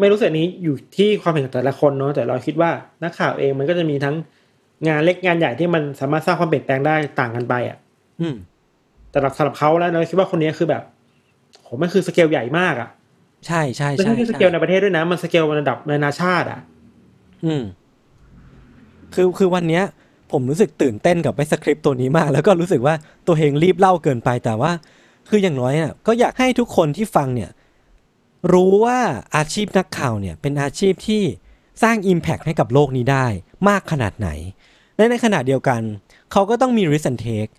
ไม่รู้สึกอันนี้อยู่ที่ความเห็นของแต่ละคนเนาะแต่เราคิดว่านักข่าวเองมันก็จะมีทั้งงานเล็กงานใหญ่ที่มันสามารถสร้างความเปลี่ยนแปลงได้ต่างกันไปอะอืมแต่สำหรับเขาแล้วเราคิดว่าคนนี้คือแบบโหมันคือสเกลใหญ่มากอะใช่ใช่ไม่ใช่ใช่แค่สเกลในประเทศด้วยนะ มันสเกลระดับนานาชาติอะ อืม คือคือวันเนี้ย ผมรู้สึกตื่นเต้นกับไอ้สคริปต์ตัวนี้มาก แล้วก็รู้สึกว่าตัวเองรีบเล่าเกินไปแต่ว่า คืออย่างน้อยอะก็อยากให้ทุกคนที่ฟังเนี่ย รู้ว่าอาชีพนักข่าวเนี่ย เป็นอาชีพที่สร้าง Impact ให้กับโลกนี้ได้ มากขนาดไหนและในขณะเดียวกัน เขาก็ต้องมี risk and take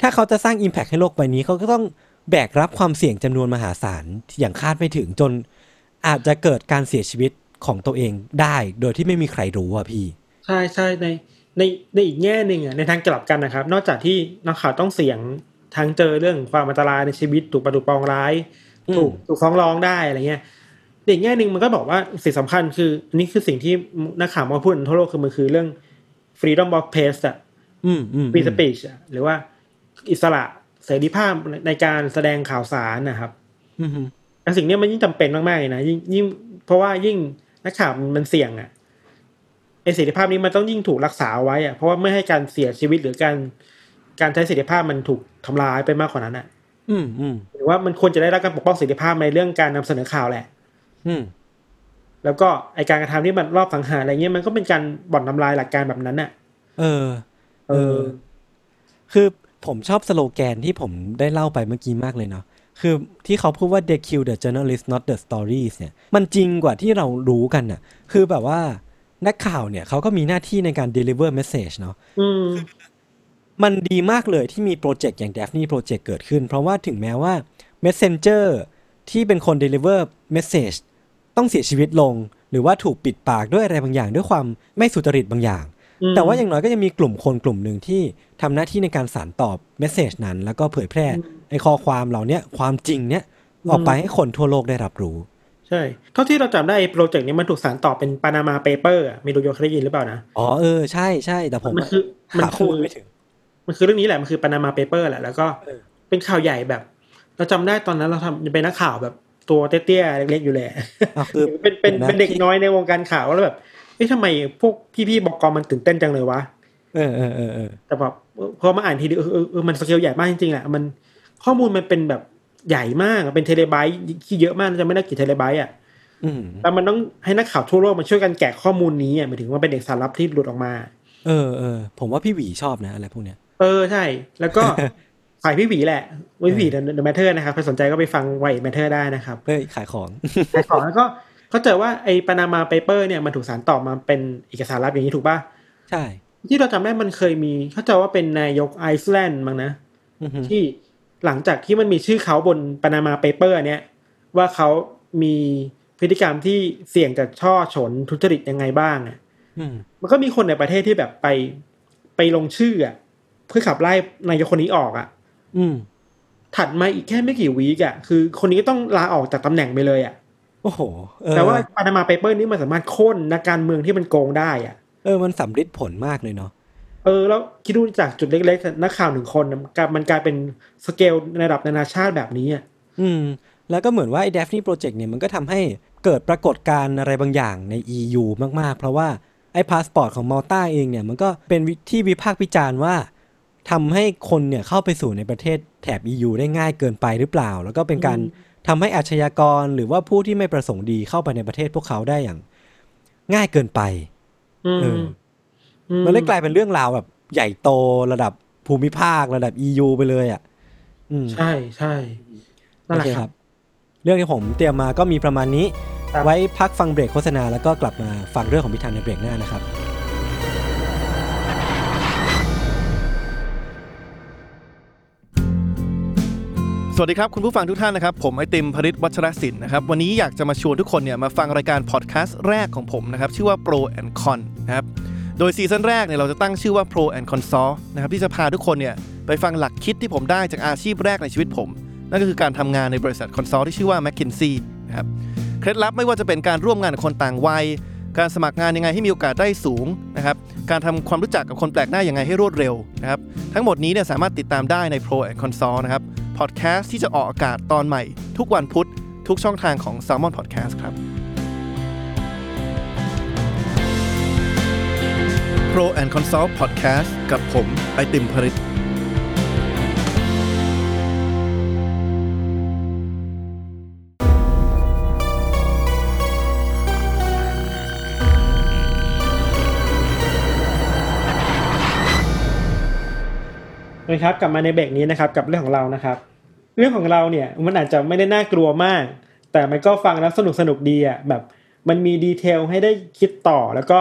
ถ้าเขาจะสร้าง Impact ให้โลกใบนี้ เขาก็ต้องแบกรับความเสี่ยงจำนวนมหาศาลอย่างคาดไม่ถึงจนอาจจะเกิดการเสียชีวิต ของตัวเองได้ โดยที่ไม่มีใครรู้อะพี่ ใช่ใช่ในในในอีกแง่หนึ่งอะในทางกลับกันนะครับ นอกจากที่นักข่าวต้องเสี่ยงทางเจอเรื่องความอันตรายในชีวิตถูกประดุปองร้ายอืมถูกถูกฟ้องร้องได้อะไรเงี้ยในอีกแง่หนึ่งมันก็บอกว่าสิ่งสำคัญคืออันนี้คือสิ่งที่นักข่าวมาพูดกันทั่วโลกคือมันคือเรื่อง freedom of press อะอืมอืม free speech อะหรือว่าอิสระเสรีภาพในการแสดงข่าวสารนะครับ อืมอืมแต่สิ่งเนี้ยมันยิ่งจำเป็นมากๆเลยนะยิ่งยิ่งเพราะว่ายิ่ง นักข่าวมันเสี่ยงอะไอเสรีภาพนี้มันต้องยิ่งถูกรักษาไว้อะเพราะว่าไม่ให้การเสียชีวิตหรือการการใช้เสรีภาพมันถูกทำลายไปมากกว่านั้นอะอืมอืมหรือว่ามันควรจะได้รับการปกป้องเสรีภาพในเรื่องการนำเสนอข่าวแหละ อืมแล้วก็ไอการกระทำที่มันรอบสังหารอะไรเงี้ยมันก็เป็นการบ่อนทำลายหลักการแบบนั้นอะเออ เออ คือผมชอบสโลแกนที่ผมได้เล่าไปเมื่อกี้มากเลยเนาะ คือที่เขาพูดว่า they kill the journalist not the stories เนี่ย มันจริงกว่าที่เรารู้กันน่ะ คือแบบว่านักข่าวเนี่ยเขาก็มีหน้าที่ในการ deliver message เนาะอืมมันดีมากเลยที่มีโปรเจกต์อย่าง Daphne Project เกิดขึ้น เพราะว่าถึงแม้ว่า Messenger ที่เป็นคน deliver message ต้องเสียชีวิตลง หรือว่าถูกปิดปากด้วยอะไรบางอย่าง ด้วยความไม่สุจริตบางอย่างอืม แต่ว่าอย่างน้อยก็จะมีกลุ่มคนกลุ่มหนึ่งที่ทำหน้าที่ในการสานต่อ message นั้น แล้วก็เผยแพร่ไอ้ข้อความเหล่าเนี้ยความจริงเนี้ยออกไปให้คนทั่วโลกได้รับรู้ ใช่เท่าที่เราจำได้ไอ้โปรเจกต์นี้มันถูกสานต่อเป็น Panama Papers ไม่รู้โยเคยได้ยินหรือเปล่านะอ๋อเออใช่ใช่แต่ผมมันคือมันหาข้อมูลคือไม่ถึงมันคือเรื่องนี้แหละมันคือ Panama Papers แหละแล้วก็เออเป็นข่าวใหญ่แบบ เราจำได้ตอนนั้นเราทำเป็นนักข่าวแบบตัวเตี้ยๆเล็กๆอยู่แหละอะคือเป็นเป็นนะเป็นเด็กที่น้อยในวงการข่าวแล้วแบบ เฮ้ยทำไมพวกพี่ๆบอกกอมันตื่นเต้นจังเลยวะเออเออเออเออแต่แบบเออพอมาอ่านทีเดียวเออเออเออมันสเกลใหญ่มากจริงๆแหละมันข้อมูลมันเป็นแบบใหญ่มากอะเป็นเทเลไบต์ที่เยอะมากจำไม่ได้กี่เทเลไบต์อะอืมแล้วมันต้องให้นักข่าวทั่วโลกมาช่วยกันแกะข้อมูลนี้อะหมายถึงว่าเป็นเอกสารลับที่หลุดออกมา เออเออผมว่าพี่หวีชอบนะอะไรพวกเนี้ยเออใช่ แล้วก็ฝ่ายพี่หวีแหละพี่หวี The MATTER นะครับใครสนใจก็ไปฟัง Why Matter ได้นะครับเฮ้ยขายของขายของแล้วก็ เขาเจอว่าไอ้ Panama Papers เนี่ยมันถูกสานต่อมาเป็นเอกสารลับอย่างนี้ถูกป่ะใช่ ที่เราจำได้มันเคยมี เขาเจอว่าเป็นนายกไอซ์แลนด์มั้งนะอือฮึที่หลังจากที่มันมีชื่อเขาบน Panama Papers เนี่ยว่าเขามีพฤติกรรมที่เสี่ยงจะฉ้อฉลทุจริตยังไงบ้างอะอืมมันก็มีคนในประเทศที่แบบไปไปลงชื่ออะเพื่อขับไล่นายกคนนี้ออกอะ อืม ถัดมาอีกแค่ไม่กี่ week อะ คือคนนี้ก็ต้องลาออกจากตำแหน่งไปเลยอะ โอ้โหเออแต่ว่า Panama Papers นี่มันสามารถโค่นนักการเมืองที่มันโกงได้อะ เออมันสัมฤทธิ์ผลมากเลยเนาะเออแล้วคิดดูจากจุดเล็กๆนักข่าวหนึ่งคนน่ะมันกลายมันกลายเป็นสเกลในระดับนานาชาติแบบนี้อะอืม แล้วก็เหมือนว่าไอ้ Daphne Project เนี่ยมันก็ทำให้เกิดปรากฏการณ์อะไรบางอย่างใน EU มากๆ เพราะว่าไอ้พาสปอร์ตของมอลตาเองเนี่ยมันก็เป็นวิที่วิพากษ์วิจารณ์ว่าทำให้คนเนี่ยเข้าไปสู่ในประเทศแถบ EU ได้ง่ายเกินไปหรือเปล่า แล้วก็เป็นการ ทำให้อาชญากรหรือว่าผู้ที่ไม่ประสงค์ดีเข้าไปในประเทศพวกเขาได้อย่าง ง่ายเกินไปอืมเอออืมันเลยกลายเป็นเรื่องราวแบบ ใหญ่โตระดับภูมิภาคระดับ EU ไปเลยอะอืมใช่ใช่นั่นแหละโอเคครับ เรื่องที่ผมเตรียมมาก็มีประมาณนี้ครับไว้พักฟังเบรกโฆษณาแล้วก็กลับมาฟังเรื่องของพิธันในเบรกหน้านะครับ สวัสดีครับ คุณผู้ฟังทุกท่านนะครับ ผมไอติมพริตวัชรศิลป์นะครับ วันนี้อยากจะมาชวนทุกคนเนี่ยมาฟังรายการพอดแคสต์แรกของผมนะครับ ชื่อว่า Pro and Con นะครับ โดยซีซั่นแรกเนี่ยเราจะตั้งชื่อว่า Pro and Consult นะครับที่จะพาทุกคนเนี่ยไปฟังหลักคิดที่ผมได้จากอาชีพแรกในชีวิตผม นั่นก็คือการทำงานในบริษัท consult ที่ชื่อว่า McKinsey นะครับเคล็ดลับไม่ว่าจะเป็นการร่วมงานกับคนต่างวัย การสมัครงานยังไงให้มีโอกาสได้สูงนะครับการทำความรู้จักกับคนแปลกหน้ายังไงให้รวดเร็วนะครับทั้งหมดนี้เนี่ยสามารถติดตามได้ใน Pro and Consult นะครับ พอดแคสต์ที่จะออกอากาศตอนใหม่ ทุกวันพุธทุกช่องทางของ Salmon Podcast ครับ Pro and Consult Podcast กับผม ไอติมพริต นะครับกลับมาในเบรกนี้นะครับกับเรื่องของเรานะครับ เรื่องของเราเนี่ยมันอาจจะไม่ได้น่ากลัวมาก แต่มันก็ฟังแล้วสนุกสนุกดีอะแบบมันมี detail ให้ได้คิดต่อแล้วก็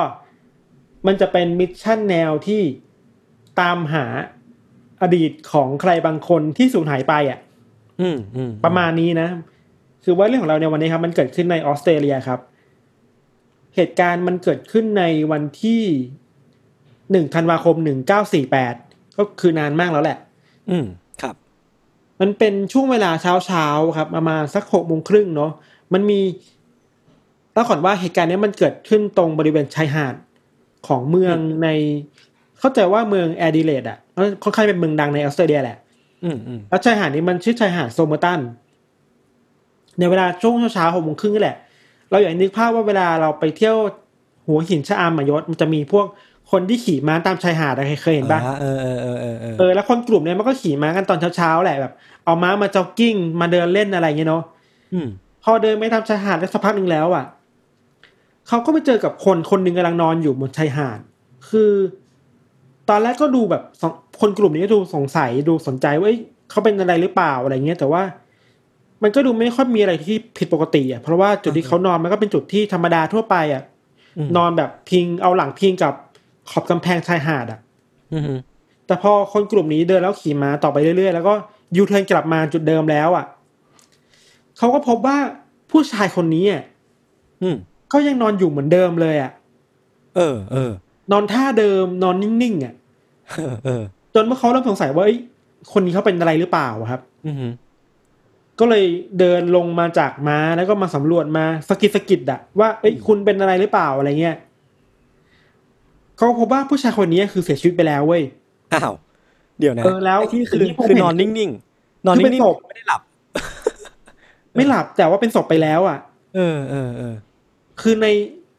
มันจะเป็น mission แนวที่ตามหาอดีตของใครบางคนที่สูญหายไปอะอืมอืมประมาณนี้นะ คือว่าเรื่องของเราในวันนี้ครับ มันเกิดขึ้นในออสเตรเลียครับ เหตุการณ์มันเกิดขึ้นในวันที่หนึ่งธันวาคมหนึ่งเก้าสี่แปด ก็คือนานมากแล้วแหละ อืมครับ มันเป็นช่วงเวลาเช้าเช้าๆครับประมาณสักหกโมงครึ่งเนาะมันมีต้องก่อนว่าเหตุการณ์นี้มันเกิดขึ้นตรงบริเวณชายหาดของเมืองใน เข้าใจว่าเมืองแอดิเลดอะค่อนข้างเป็นเมืองดังในออสเตรเลียแหละอืมอืมแล้วชายหาดนี้มันชื่อชายหาดโซเมอร์ตันในเวลาช่วงเช้าๆหกโมงครึ่งนี่แหละ เราอยากนึกภาพว่าเวลาเราไปเที่ยวหัวหินชะอำมายศมันจะมีพวก คนที่ขี่ม้าตามชายหาดอะเคยเห็นปะอ่าเออเออเออเออเออเออแล้วคนกลุ่มเนี้ยมันก็ขี่ม้ากันตอนเช้าๆแหละแบบ เอาม้ามาจ็อกกิ้งมาเดินเล่นอะไรอย่างเงี้ยเนาะอืมพอเดินไม่ทำชายหาดได้สักพักหนึ่งแล้วอะเขาก็ไปเจอกับคนคนหนึ่งกำลังนอนอยู่บนชายหาด คือ ตอนแรกก็ดูแบบสองคนกลุ่มนี้ก็ดูสงสัยดูสนใจว่าเอ้ยเขาเป็นอะไรหรือเปล่าอะไรเงี้ย แต่ว่า มันก็ดูไม่ค่อยมีอะไรที่ผิดปกติอะเพราะว่าจุดที่เขานอนมันก็เป็นจุดที่ธรรมดาทั่วไปอะนอนแบบพิงเอาหลังพิงกับ ขอบกำแพงชายหาดอะอืมแต่พอคนกลุ่มนี้เดินแล้วขี่ม้าต่อไปเรื่อยๆ แล้วก็ยูเทิร์นกลับมาจุดเดิมแล้วอะเขาก็พบว่าผู้ชายคนนี้อะอืมก็ยังนอนอยู่เหมือนเดิมเลยอะ เออเออนอนท่าเดิมนอนนิ่งๆอะเออเออจนเมื่อเขาเริ่มสงสัยว่าเอ้ยคนนี้เขาเป็นอะไรหรือเปล่าอะครับ อืมก็เลยเดินลงมาจากม้าแล้วก็มาสำรวจมาสะกิดสะกิดอะว่าเอ้ยคุณเป็นอะไรหรือเปล่าอะไรเงี้ย เขาก็พบว่าผู้ชายคนนี้คือเสียชีวิตไปแล้วเว้ยอ้าวเดี๋ยวนะเออแล้วไอ้ที่คือสิ่งที่ผมคือเห็นนอนนิ่งๆนอนคือเป็นนิ่งศพๆไม่ได้หลับ ไม่หลับแต่ว่าเป็นศพไปแล้วอะ เออเออเออคือใน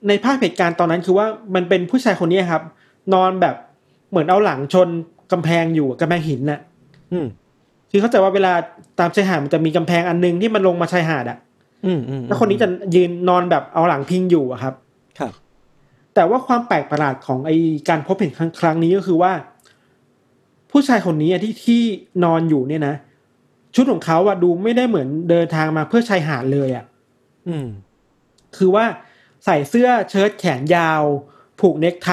ในภาพเหตุการณ์ตอนนั้นคือว่ามันเป็นผู้ชายคนนี้ครับ นอนแบบเหมือนเอาหลังชนกำแพงอยู่กำแพงหินน่ะ อืมคือเข้าใจว่าเวลาตามชายหาดมันจะมีกำแพงอันนึงที่มันลงมาชายหาดอะ อืมอืมแล้วคนนี้จะยืนนอนแบบเอาหลังพิงอยู่อะครับครับ แต่ว่าความแปลกประหลาดของไอการพบเห็นครั้งครั้งนี้ก็คือว่า ผู้ชายคนนี้อะที่ที่นอนอยู่เนี่ยนะชุดของเขาอะดูไม่ได้เหมือนเดินทางมาเพื่อชายหาดเลยอะอืม คือว่าใส่เสื้อเชิ้ตแขนยาว ผูกเนคไท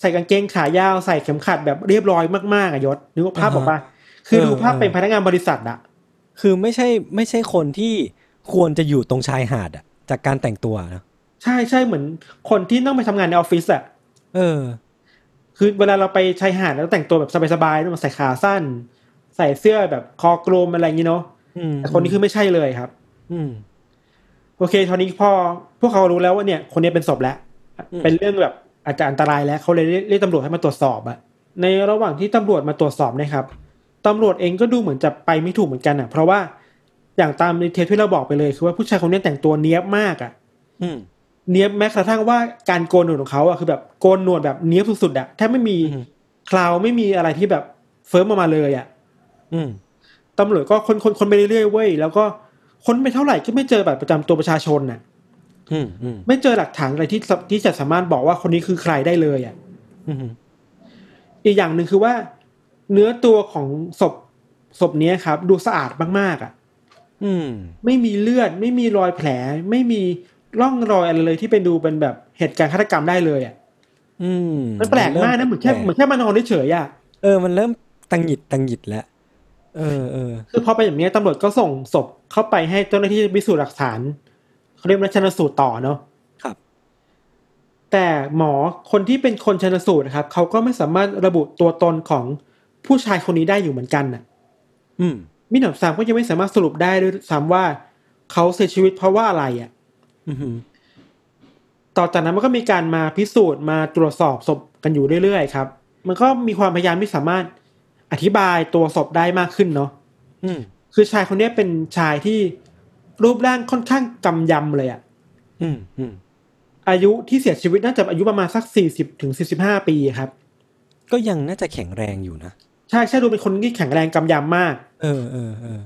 ใส่กางเกงขายาวใส่เข็มขัดแบบเรียบร้อยมากๆอะยศนึกว่าภาพอ่าฮะออกปะคือเออดูภาพเออเป็นพนักงานบริษัทอะคือไม่ใช่ไม่ใช่คนที่ควรจะอยู่ตรงชายหาดอะจากการแต่งตัวนะ ใช่ใช่เหมือนคนที่ต้องไปทำงานในออฟฟิศอะเออ คือเวลาเราไปชายหาดแล้วแต่งตัวแบบสบายๆต้องใส่ขาสั้น ใส่เสื้อแบบคอกลมอะไรอย่างนี้เนาะอืมแต่คนนี้คือไม่ใช่เลยครับ อืม โอเคตอนนี้พอพวกเขารู้แล้วว่าเนี่ย คนนี้เป็นศพแล้วอืมเป็นเรื่องแบบอาจจะอันตรายแล้วเขาเลยเรียกเรียกตำรวจให้มาตรวจสอบอะในระหว่างที่ตำรวจมาตรวจสอบเนะครับตำรวจเองก็ดูเหมือนจะไปไม่ถูกเหมือนกันอะเพราะว่าอย่างตามในเทปที่เราบอกไปเลยคือว่าผู้ชายคนนี้แต่งตัวเนี้ยบมากอะอืม เนี้ยบแม้กระทั่งว่าการโกนหนวดของเขาอะคือแบบโกนหนวดแบบเนี้ยบสุดๆอะแทบไม่มีอืมคราวไม่มีอะไรที่แบบเฟิร์มออกมาเลยอะอืมตำรวจก็คนคนคนไปเรื่อยๆเว้ยแล้วก็ค้นไปเท่าไหร่ก็ไม่เจอบัตรประจำตัวประชาชนน่ะอืมอืมไม่เจอหลักฐานอะไรที่สที่จะสามารถบอกว่าคนนี้คือใครได้เลยอะอืมอีกอย่างหนึ่งคือว่า เนื้อตัวของศพศพเนี้ยครับ ดูสะอาดมากๆอะอืมไม่มีเลือด ไม่มีรอยแผล ไม่มี ร่องรอยอะไรเลยที่เป็นดูเป็นแบบเหตุการณ์ฆาตกรรมได้เลยอะอืมมันแปลกมากนะเหมือนแค่เหมือนแค่มานอนเฉยๆอะเออมันเริ่มตังหงิดตังหงิดแล้วเออเออคือพอเป็นแบบนี้ตำรวจก็ส่งศพเข้าไปให้เจ้าหน้าที่พิสูจน์หลักฐานเขาเรียกว่าชันสูตรต่อเนาะครับ แต่หมอคนที่เป็นคนชันสูตรนะครับเขาก็ไม่สามารถระบุตัวตนของผู้ชายคนนี้ได้อยู่เหมือนกันน่ะ อืมมิหนำซ้ำก็ยังไม่สามารถสรุปได้ด้วยซ้ำว่าเขาเสียชีวิตเพราะว่าอะไรอะอืม ต่อจากนั้นมันก็มีการมาพิสูจน์มาตรวจสอบศพกันอยู่เรื่อยๆครับ มันก็มีความพยายามที่สามารถอธิบายตัวศพได้มากขึ้นเนาะอืมคือชายคนนี้เป็นชายที่รูปร่างค่อนข้างกำยำเลยอะอืมอืมอายุที่เสียชีวิตน่าจะอายุประมาณสักสี่สิบถึงสี่สิบห้าปีครับ ก็ยังน่าจะแข็งแรงอยู่นะ ใช่ใช่ดูเป็นคนที่แข็งแรงกำยำมาก เออเออเออ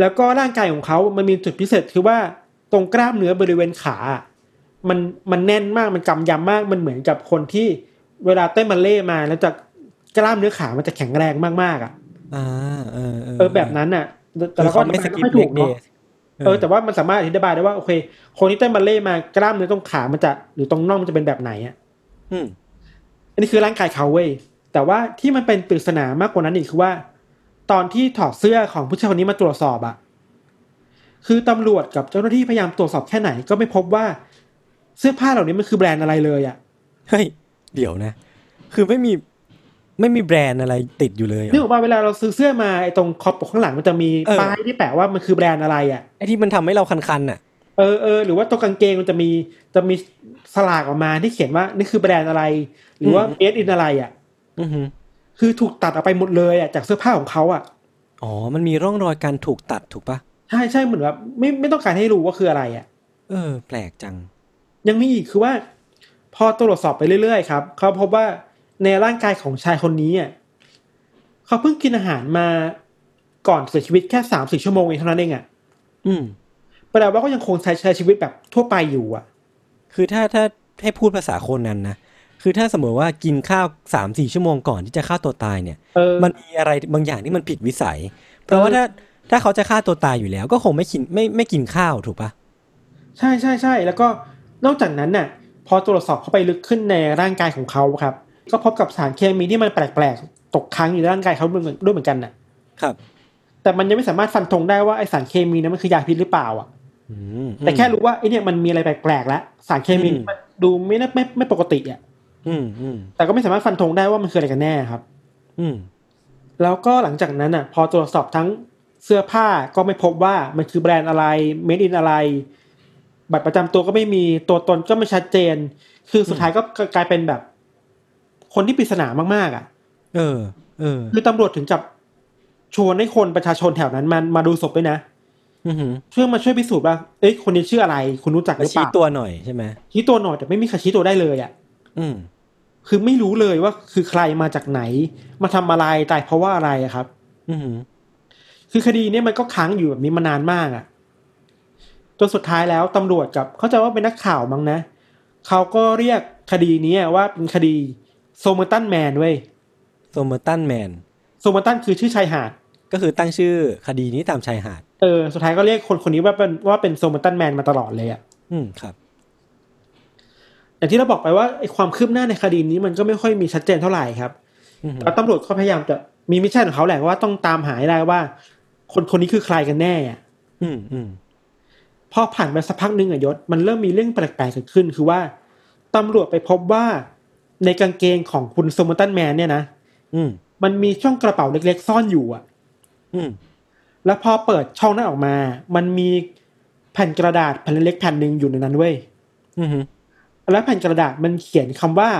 แล้วก็ร่างกายของเขามันมีจุดพิเศษคือว่า ตรงกล้ามเนื้อบริเวณขา มันมันแน่นมากมันกำยำมากมันเหมือนกับคนที่เวลาเต้นบัลเล่ต์มาแล้วจะกล้ามเนื้อขามันจะแข็งแรงมากๆอะอ่าเออเออเออแบบนั้นอะ แต่คือเราก็เขาไม่สกิปไม่เล็ถูกกเดเนาะย์เออแต่ว่ามันสามารถอธิบายได้ว่าโอเค คนที่เต้นบัลเล่ต์มากล้ามเนื้อตรงขามันจะหรือตรงน่องมันจะเป็นแบบไหนอะอืมอันนี้คือร่างกายเขาเว้ยแต่ว่าที่มันเป็นปริศนามากกว่านั้นอีกคือว่า ตอนที่ถอดเสื้อของผู้ชายคนนี้มาตรวจสอบอะ คือตำรวจกับเจ้าหน้าที่พยายามตรวจสอบแค่ไหนก็ไม่พบว่า เสื้อผ้าเหล่านี้มันคือแบรนด์อะไรเลยอะเฮ้ยเดี๋ยวนะ คือไม่มีไม่มีแบรนด์อะไรติดอยู่เลยเหรนึกอออกมาเวลาเราซื้อเสื้อมาไอ้ตรงคอปข้างหลังมันจะมีเออป้ายที่แปะว่ามันคือแบรนด์อะไรอะไอ้ที่มันทำให้เราคันๆน่ะเออเออหรือว่าตรงกางเกงมันจะมีจะมีฉลากออกมาที่เขียนว่านี่คือแบรนด์อะไร หรือว่าอืมเอสอินอะไรอะอือหือคือถูกตัดออกไปหมดเลยอะจากเสื้อผ้าของเขาอะอ๋อมันมีร่องรอยการถูกตัดถูกปะ ใช่ใช่เหมือนแบบไม่ไม่ต้องการให้รู้ว่าคืออะไรอะเออ แปลกจัง ยังมีอีกคือว่า พอตรวจสอบไปเรื่อยๆครับเขาพบว่าในร่างกายของชายคนนี้อะเขาเพิ่งกินอาหารมาก่อนเสียชีวิตแค่สามสี่ชั่วโมงเองเท่านั้นเองอะอืมแปลว่าก็ยังคงใช้ใช้ชีวิตแบบทั่วไปอยู่อะ คือถ้าถ้าให้พูดภาษาคนนั้นนะคือถ้าสมมติว่ากินข้าวสามสี่ชั่วโมงก่อนที่จะฆ่าตัวตายเนี่ยเออมันมีอะไรบางอย่างที่มันผิดวิสัย เพราะว่าเออถ้า ถ้าเขาจะฆ่าตัวตายอยู่แล้ว ก็คงไม่กินไม่ไม่กินข้าวถูกปะใช่ใช่ใช่แล้วก็นอกจากนั้นน่ะ พอตรวจสอบเข้าไปลึกขึ้นในร่างกายของเขาครับ ก็พบกับสารเคมีที่มันแปลกๆตกค้างอยู่ในร่างกายเขาด้วยเหมือนด้วยเหมือนกันน่ะ ครับ แต่มันยังไม่สามารถฟันธงได้ว่าไอสารเคมีนั้นมันคือยาพิษหรือเปล่าอะอืมแต่แค่รู้ว่าไอเนี่ยมันมีอะไรแปลกๆแล้วสารเคมีอืมมันดูไม่น่าไม่ไม่ปกติอะอืมอืมแต่ก็ไม่สามารถฟันธงได้ว่ามันคืออะไรกันแน่ครับ อืมแล้วก็หลังจากนั้นอะ พอตรวจสอบทั้ง เสื้อผ้าก็ไม่พบว่ามันคือแบรนด์อะไรเมดอินอะไร บัตรประจำตัวก็ไม่มีตัวตนก็ไม่ชัดเจน คือสุดท้ายก็กลายเป็นแบบ คนที่ปริศนามากๆ อะ เออ เออคือตำรวจถึงกับชวนให้คนประชาชนแถวนั้นมันมาดูศพด้วยนะอือหือเพื่อมาช่วยพิสูจน์ว่า เอ้ยคนนี้ชื่ออะไร คุณรู้จักหมารือเปชี้ล่าตัวหน่อยใช่ไหมชี้ตัวหน่อยแต่ไม่มีใครชี้ตัวได้เลยอะ อืม คือไม่รู้เลยว่าคือใครมาจากไหน มาทำอะไรตายเพราะว่าอะไรอะครับ อือหือ คือคดีเนี้มันก็ค้างอยู่แบบนี้มานานมากอะจนสุดท้ายแล้วตำรวจกับเข้าใจว่าเป็นนักข่าวมั้งนะเขาก็เรียกคดีนี้ว่าเป็นคดี Somerton Man เว้ย Somerton Man Somerton คือชื่อชายหาด ก็คือตั้งชื่อคดีนี้ตามชายหาด เออ สุดท้ายก็เรียกคนคนนี้ว่าเป็นว่าเป็น Somerton Man มาตลอดเลยอะอืมครับ อย่างที่เราบอกไปว่าไอ้ความคืบหน้าในคดีนี้มันก็ไม่ค่อยมีชัดเจนเท่าไหร่ครับอือหือแล้วตำรวจก็พยายามจะมี mission ของเขาแหละว่าต้องตามหาให้ได้ว่า คนคนนี้คือใครกันแน่อะอืมอืมพอผ่านไปสักพักหนึ่งอะยศ มันเริ่มมีเรื่องแปลกๆเกิดขึ้น คือว่าตำรวจไปพบว่าในกางเกงของคุณ Somerton Man เนี่ยนะอืม มันมีช่องกระเป๋าเล็กๆ ซ่อนอยู่อะอืม แล้วพอเปิดช่องนั้นออกมา มันมีแผ่นกระดาษแผ่นเล็กๆแผ่นหนึ่งอยู่ในนั้นเว้ยอือหือแล้วแผ่นกระดาษมันเขียนคำว่า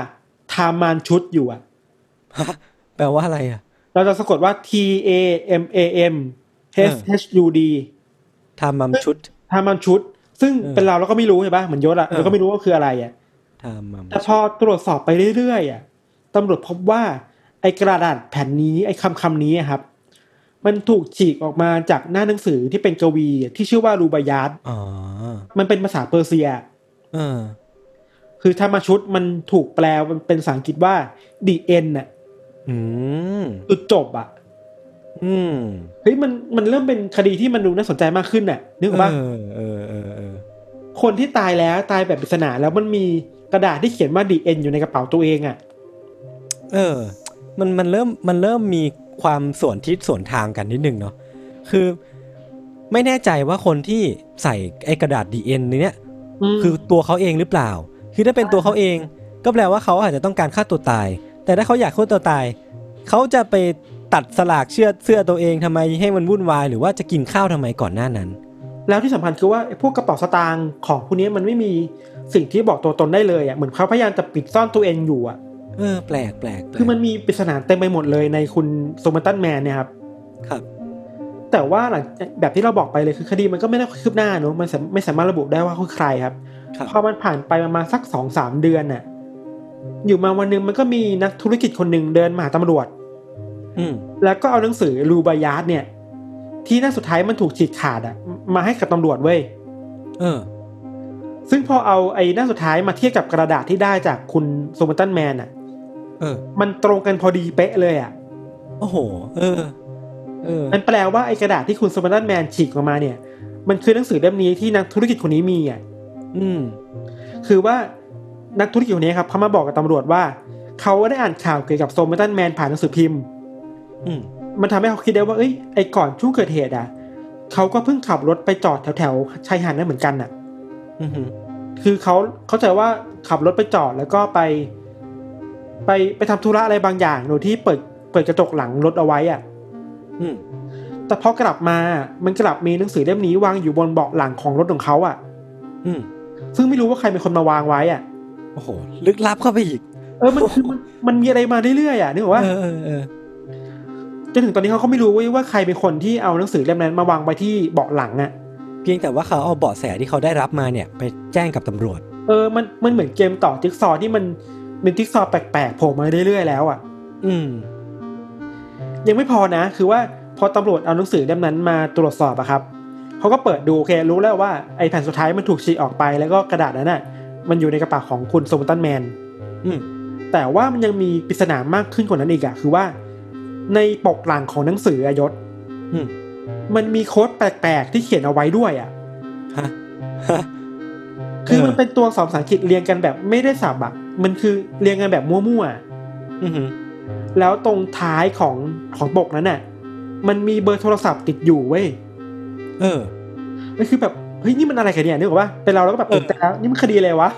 ทามานชุดอยู่อะฮะแปลว่าอะไรอะ เราจะสะกดว่า T A M A M H H U D ทำมัมชุดทามานชุด ซึ่งเออเป็นเราเราก็ไม่รู้ใช่ปะเหมือนยศอะเออเราก็ไม่รู้ว่าคืออะไรอะทำมัมแต่พอตรวจสอบไปเรื่อยๆอะตำรวจพบว่าไอ้กระดาษแผ่นนี้ไอ้คำคำนี้อะครับ มันถูกฉีกออกมาจากหน้าหนังสือที่เป็นกวีที่ชื่อว่ารูบายาตอ๋อมันเป็นภาษาเปอร์เซียเออคือถ้ามาชุดมันถูกแปลเป็นภาษาอังกฤษว่า the end น่ะอืมจุดจบอะ อืมเฮ้ยมันมันเริ่มเป็นคดีที่มันดูน่าสนใจมากขึ้นน่ะ นึกออกปะเออเออเออเออคนที่ตายแล้วตายแบบปริศนาแล้วมันมีกระดาษที่เขียนว่า the end อยู่ในกระเป๋าตัวเองอะ เออ มันมันเริ่มมันเริ่มมีความส่วนทิศส่วนทางกันนิดนึงเนาะคือไม่แน่ใจว่าคนที่ใส่ไอ้กระดาษดีเอ็นเนี้ยมคือตัวเขาเองหรือเปล่า คือถ้าเป็นตัวเขาเอง ก็แปลว่าเขาอาจจะต้องการฆ่าตัวตาย แต่ถ้าเขาอยากฆ่าตัวตาย เขาจะไป ตัดสลากเชือดเสื้อตัวเองทำไมให้มันวุ่นวาย หรือว่าจะกินข้าวทำไมก่อนหน้านั้น แล้วที่สำคัญคือว่าไอ้พวกกระเป๋าสตางค์ของพวกนี้มันไม่มีสิ่งที่บอกตัวตนได้เลยอะเหมือนเขาพยายามจะปิดซ่อนตัวเองอยู่อะเออแปลกแปลกแปลกคือมันมีปริศนาเต็มไปหมดเลยในคุณโซมาตันแมนเนี่ยครับครับแต่ว่าหลังแบบที่เราบอกไปเลยคือคดีมันก็ไม่ได้คืบหน้าเนอะมันสามไม่สามารถระบุได้ว่าคือใครครับครับพอมันผ่านไปประมาณสักสองสามเดือนน่ะ อยู่มาวันหนึ่งมันก็มีนักธุรกิจคนหนึ่งเดินมาหาตำรวจอืม แล้วก็เอาหนังสือ Rubaiyat เนี่ย ที่หน้าสุดท้ายมันถูกฉีกขาดอะมาให้กับตำรวจเว้ยเออ ซึ่งพอเอาไอ้หน้าสุดท้ายมาเทียบกับกระดาษที่ได้จากคุณ Somerton Man อะเออ มันตรงกันพอดีเป๊ะเลยอะโอ้โห เออ เออ มันแปลว่าไอ้กระดาษที่คุณ Somerton Man ฉีกออกมาเนี่ย มันคือหนังสือเล่มนี้ที่นักธุรกิจคนนี้มีอะ อืม คือว่านักธุรกิจคนนี้ครับเขามาบอกกับตำรวจว่า เขาได้อ่านข่าวเกี่ยวกับโซมาตันแมนผ่านหนังสือพิมพ์อื มมันทำให้เขาคิดได้ว่าเอ้ยไอ้ก่อนช่วงเกิดเหตุอะเขาก็เพิ่งขับรถไปจอดแถวแถวๆชายหาดนั่นเหมือนกันน่ะ อืมคือเขาเข้าใจว่าขับรถไปจอดแล้วก็ไป ไปไปทำธุระอะไรบางอย่างโดยที่เปิดเปิดกระจกหลังรถเอาไว้อะ อืมแต่พอกลับมา มันกลับมีหนังสือเล่มนี้วางอยู่บนเบาะหลังของรถของเขาอะ อืม ซึ่งไม่รู้ว่าใครเป็นคนมาวางไว้อะ โอ้โห ลึกลับเข้าไปอีก เออ มันคือมันมันมีอะไรมาเรื่อยๆอะนึกออกว่าเออเออเออ จนถึงตอนนี้เขาก็ไม่รู้เว้ยว่าใครเป็นคนที่เอาหนังสือเล่มนั้นมาวางไว้ที่เบาะหลังอะเพียงแต่ว่าเขาเอาเบาะแสที่เขาได้รับมาเนี่ยไปแจ้งกับตำรวจ เออมันมันเหมือนเกมต่อจิ๊กซอว์ที่มันเป็นจิ๊กซอว์แปลกๆโผล่มาเรื่อยๆแล้วอะ อืม ยังไม่พอนะ คือว่าพอตำรวจเอาหนังสือเล่มนั้นมาตรวจสอบอะครับเขาก็เปิดดูโอเครู้แล้วว่าไอ้แผ่นสุดท้ายมันถูกฉีกออกไปแล้วก็กระดาษนั้นน่ะ มันอยู่ในกระเป๋าของคุณโซมตันแมน อืมแต่ว่ามันยังมีปริศนามากขึ้นกว่านั้นอีกอะคือว่า ในปกหลังของหนังสืออะยศอืมมันมีโค้ดแปลกๆที่เขียนเอาไว้ด้วยอะฮะฮะคือเออมันเป็นตัวสอบภาษาอังกฤษเรียงกันแบบไม่ได้สับอะมันคือเรียงกันแบบมั่วๆอืมแล้วตรงท้ายของของปกนั้นน่ะ มันมีเบอร์โทรศัพท์ติดอยู่เว้ย เออมันคือแบบเฮ้ยนี่มันอะไรกันเนี่ยนึกออกปะเป็นเราแล้วก็แบบเออตื่นเต้นแล้วนี่มันคดีอะไรวะ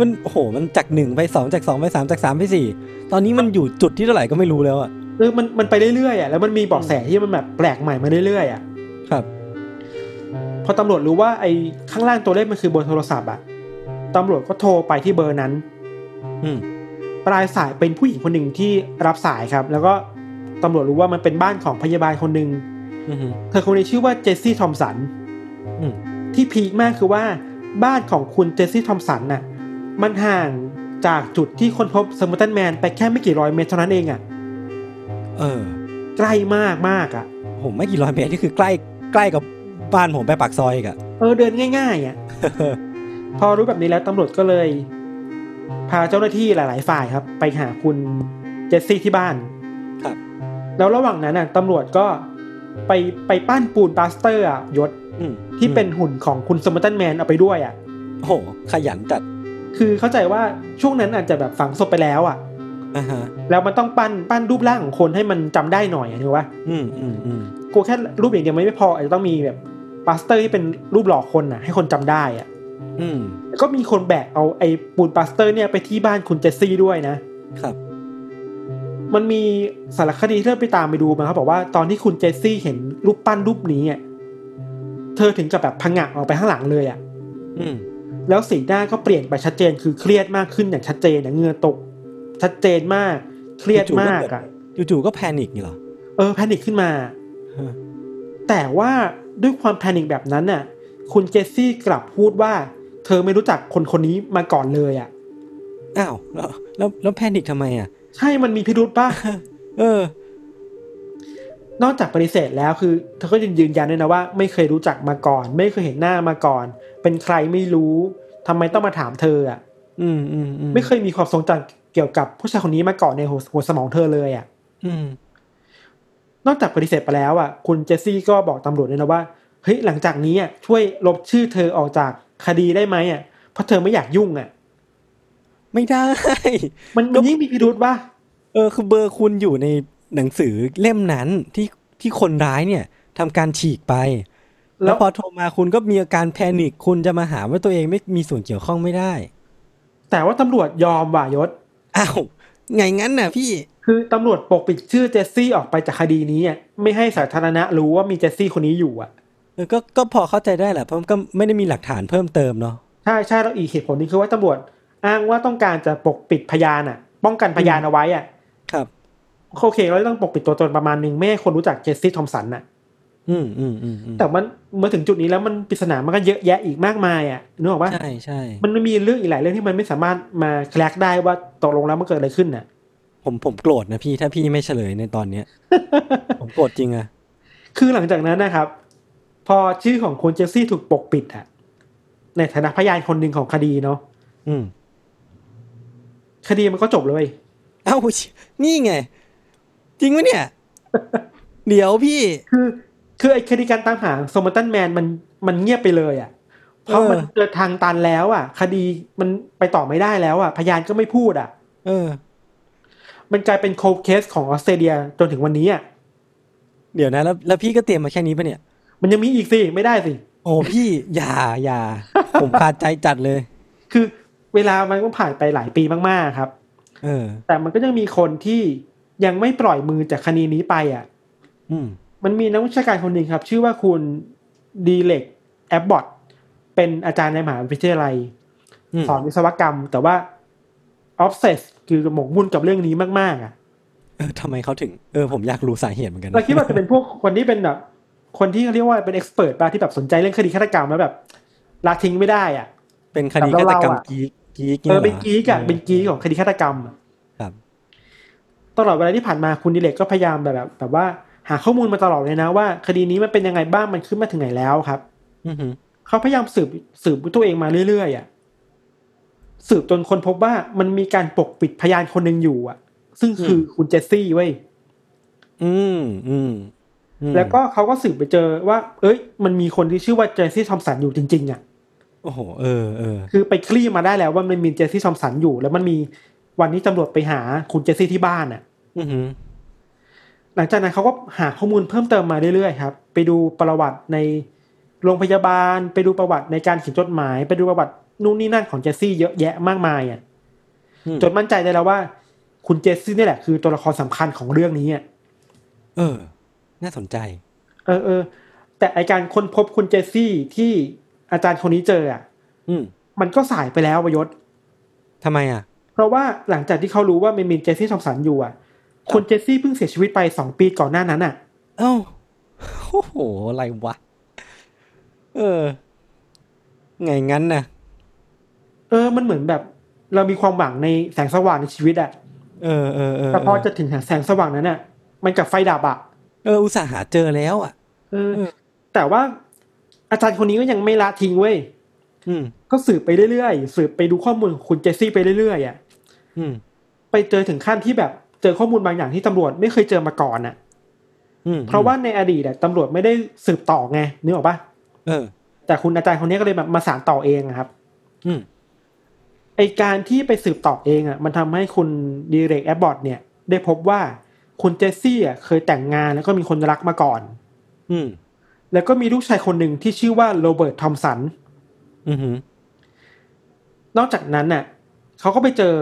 มันโอ้โหมันจากหนึ่งไปสองจากสองไปสามจากสามไปสี่ตอนนี้มันอยู่จุดที่เท่าไหร่ก็ไม่รู้แล้วอะ เออมันมันไปเรื่อยๆอะแล้วมันมีเบอกแสที่มันแบบแปลกใหม่มาเรื่อยๆอะครับ พอตำรวจรู้ว่าไอ้ข้างล่างตัวเลขมันคือเบอร์โทรศัพท์อะตำรวจก็โทรไปที่เบอร์นั้น อืมปลายสายเป็นผู้หญิงคนหนึ่งที่รับสายครับ แล้วก็ตำรวจรู้ว่ามันเป็นบ้านของพยาบาลคนหนึ่งอืมเธอคนนี้ชื่อว่าเจสซี่ทอมสันอืมที่ peak มากคือว่าบ้านของคุณเจสซี่ทอมสันน่ะ มันห่างจากจุดที่คนพบ Somerton Man ไปแค่ไม่กี่ร้อยเมตรเท่านั้นเองอะ เออ ใกล้มากมากอะผมไม่กี่ร้อยเมตรนี่คือใกล้ใกล้กับบ้านผมไปปากซอยอีกอะเออเดินง่ายๆอะพอรู้แบบนี้แล้วตำรวจก็เลย พาเจ้าหน้าที่หลาย ๆ ฝ่ายครับ ไปหาคุณเจสซี่ที่บ้านครับ แล้วระหว่างนั้นน่ะตำรวจก็ไปไปปั้นปูนปลาสเตอร์อะยศอืมที่เป็นหุ่นของคุณ Somerton Man เอาไปด้วยอะโอ้โหขยันจัด คือเข้าใจว่าช่วงนั้นอาจจะแบบฝังศพไปแล้วอะอ่าฮะ แล้วมันต้องปั้นปั้นรูปร่างของคนให้มันจำได้หน่อยอะถูกปะอืมอืมอืมกูแค่รูปอย่างเดียวไม่พออาจจะต้องมีแบบปลาสเตอร์ที่เป็นรูปหล่อคนอะ ให้คนจำได้อะ อืมแล้วก็มีคนแบกเอาไอ้ปูนปลาสเตอร์เนี่ยไปที่บ้านคุณเจสซี่ด้วยนะ ครับ มันมีสารคดีที่เราไปตามไปดูมาเขาบอกว่าตอนที่คุณเจสซี่เห็นรูปปั้นรูปนี้อะเธอถึงกับแบบพังงะออกไปข้างหลังเลยอะ อืมเแล้วสีหน้าก็เปลี่ยนไปชัดเจนคือเครียดมากขึ้นอย่างชัดเจนอย่างเหงื่อตก ชัดเจนมาก เครียดมากอะจู่ๆก็แพนิคนี่เหรอเออแพนิคขึ้นมาฮะแต่ว่าด้วยความแพนิคแบบนั้นน่ะ คุณเจสซี่กลับพูดว่า เธอไม่รู้จักคนคนนี้มาก่อนเลยอะอ้าวแล้วแล้วแล้วแพนิคทำไมอะ ใช่มันมีพิรุธป่ะเออ นอกจากปฏิเสธแล้วคือ เธอก็ยังยืนยันด้วยนะว่า ไม่เคยรู้จักมาก่อน ไม่เคยเห็นหน้ามาก่อน เป็นใครไม่รู้ทำไมต้องมาถามเธออะ อืมอืมอืมไม่เคยมีความทรงจำ เกี่ยวกับผู้ชายคนนี้มาก่อนในหัวหัวสมองเธอเลยอะอืมนอกจากปฏิเสธไปแล้วอะ คุณเจสซี่ก็บอกตำรวจด้วยนะว่าเฮ้ยหลังจากนี้อะช่วยลบชื่อเธอออกจากคดีได้ไหมอะเพราะเธอไม่อยากยุ่งอะ ไม่ได้ มันมันยิ่งมีพิรุธป่ะเออคือเบอร์คุณอยู่ในหนังสือเล่มนั้นที่ที่คนร้ายเนี่ยทำการฉีกไป แล้แล้ววพอโทรมาคุณก็มีอาการแพนิคคุณจะมาหาว่าตัวเองไม่มีส่วนเกี่ยวข้องไม่ได้ แต่ว่าตำรวจยอมว่ะยศ อ้าวไงงั้นน่ะพี่ คือตำรวจปกปิดชื่อเจสซี่ออกไปจากคดีนี้อะไม่ให้สาธารณะรู้ว่ามีเจสซี่คนนี้อยู่อะเออก็ก็พอเข้าใจได้แหละเพราะมันก็ไม่ได้มีหลักฐานเพิ่มเติมเนาะใช่ใช่แล้วอีกเหตุผลหนึงคือว่าตำรวจอ้างว่าต้องการจะปกปิดพยานอะ ป้องกันพยานเอาไว้อะ ครับโอเคเราต้องปกปิดตัวตนประมาณหนึ่งไม่ให้คนรู้จักเจสซี่ทอมสันน่ะ อืมอืมอืมอืมแต่มันเมื่อถึงจุดนี้แล้วมันปริศนามันก็เยอะแยะอีกมากมายอะนึกออกปะใช่ใช่มันไม่มีเรื่องอีกหลายเรื่องที่มันไม่สามารถมาแคลกได้ว่าตกลงแล้วมันเกิดอะไรขึ้นน่ะ ผมผมโกรธนะพี่ถ้าพี่ไม่เฉลยในตอนเนี้ย ผมโกรธจริงอะคือหลังจากนั้นนะครับ พอชื่อของคุณเจสซี่ถูกปกปิดอะในฐานะพยานคนหนึ่งของคดีเนาะอืม คดีมันก็จบเลย เอ้านี่ไง จริงไหมเนี่ย เดี๋ยวพี่คือ คือไอ้คดีการตามหาโซมตันแมนมันมันเงียบไปเลยอะเพราะเออมันเจอทางตันแล้วอะคดีมันไปต่อไม่ได้แล้วอะพยานก็ไม่พูดอะเออ มันกลายเป็นโคเคสของออสเตรเลียจนถึงวันนี้อะเดี๋ยวนะ แล้วแล้วพี่ก็เตรียมมาแค่นี้ปะเนี่ย มันยังมีอีกสิ ไม่ได้สิ โอ้พี่อย่าอย่า ผมขาดใจจัดเลย คือเวลามันก็ผ่านไปหลายปีมากๆครับ เออ แต่มันก็ยังมีคนที่ยังไม่ปล่อยมือจากคดีนี้ไปอะ อืม มันมีนักวิชาการคนหนึ่งครับ ชื่อว่าคุณดีเรกแอบบอตเป็นอาจารย์ในมหาวิทยาลัยอืมสอนวิศวกรรม แต่ว่า obsess คือหมกมุ่นกับเรื่องนี้มาก ๆ อะ เออทำไมเขาถึงเออผมอยากรู้สาเหตุเหมือนกันนะเราคิดว่าจะเป็นพวกคนที่เป็นแบบคนที่เขาเรียกว่าเป็น expert ป่ะที่แบบสนใจเรื่องคดีฆาตกรรมแล้วแบบละทิ้งไม่ได้อะ เป็นคดีแบบฆาตกรรมเราๆอะ geek geek เออเป็นยหร geek อะเป็น geek ของคดีฆาตกรรมอะครับตลอดเวลาที่ผ่านมาคุณดิเลกก็พยายามแบบแบบแบบว่า หาข้อมูลมาตลอดเลยนะว่า คดีนี้มันเป็นยังไงบ้างมันขึ้นมาถึงไหนแล้วครับ อือหือเขาพยายามสืบสืบตัวเองมาเรื่อยๆอะสืบจนคนพบว่ามันมีการปกปิดพยานคนหนึ่งอยู่ อะ ซึ่งคือคุณเจสซี่เว้ยอืมอืมอืมแล้วก็เขาก็สืบไปเจอว่า เอ้ย มันมีคนที่ชื่อว่าเจสซี่ทอมสันอยู่จริง ๆ อะ โอ้โห เออเออ คือไปคลี่มาได้แล้วว่ามันมีเจสซี่ทอมสันอยู่ แล้วมันมีวันนี้ตำรวจไปหาคุณเจสซี่ที่บ้านอะ อือ หือหลังจากนั้นเขาก็หาข้อมูลเพิ่มเติมมาเรื่อยๆครับ ไปดูประวัติในโรงพยาบาล ไปดูประวัติในการเขียนจดหมาย ไปดูประวัตินู่นนี่นั่นของเจสซี่เยอะแยะมากมายอะอืมจนมั่นใจได้แล้วว่า คุณเจสซี่นี่แหละคือตัวละครสำคัญของเรื่องนี้อะเออ น่าสนใจ เออเออแต่ไอการค้นพบคุณเจสซี่ที่อาจารย์คนนี้เจออะอืมมันก็สายไปแล้ววยศทำไมอะ เพราะว่าหลังจากที่เขารู้ว่ามันมีเจสซี่ทอมสันอยู่อะ คุณเจสซี่เพิ่งเสียชีวิตไปสองปีก่อนหน้านั้นอะ เอ้าโอ้โห อะไรวะ เออ ไงงั้นน่ะ เออ มันเหมือนแบบ เรามีความหวังในแสงสว่างในชีวิตอะ เออเออเออแต่พอจะถึงแสงสว่างนั้นน่ะ มันกับไฟดับอะ เออ อุตส่าห์หาเจอแล้วอะ เออเออแต่ว่าอาจารย์คนนี้ก็ยังไม่ละทิ้งเว้ยอืมก็สืบไปเรื่อยๆ สืบไปดูข้อมูลของคุณเจสซี่ไปเรื่อยๆอะอืมไปเจอถึงขั้นที่แบบ เจอข้อมูลบางอย่างที่ตำรวจไม่เคยเจอมาก่อนอะอืมเพราะว่าในอดีตอะตำรวจไม่ได้สืบต่อไงนึกออกปะเออ แต่คุณอาจารย์คนนี้ก็เลยแบบมาสานต่อเองอะครับ อืมไอการที่ไปสืบต่อเองอะ มันทำให้คุณดีเรกแอบบอร์ดเนี่ย ได้พบว่าคุณเจสซี่อะเคยแต่งงานแล้วก็มีคนรักมาก่อน อืม แล้วก็มีลูกชายคนหนึ่งที่ชื่อว่าโรเบิร์ตทอมสัน อือหือนอกจากนั้นน่ะเขาก็ไปเจอ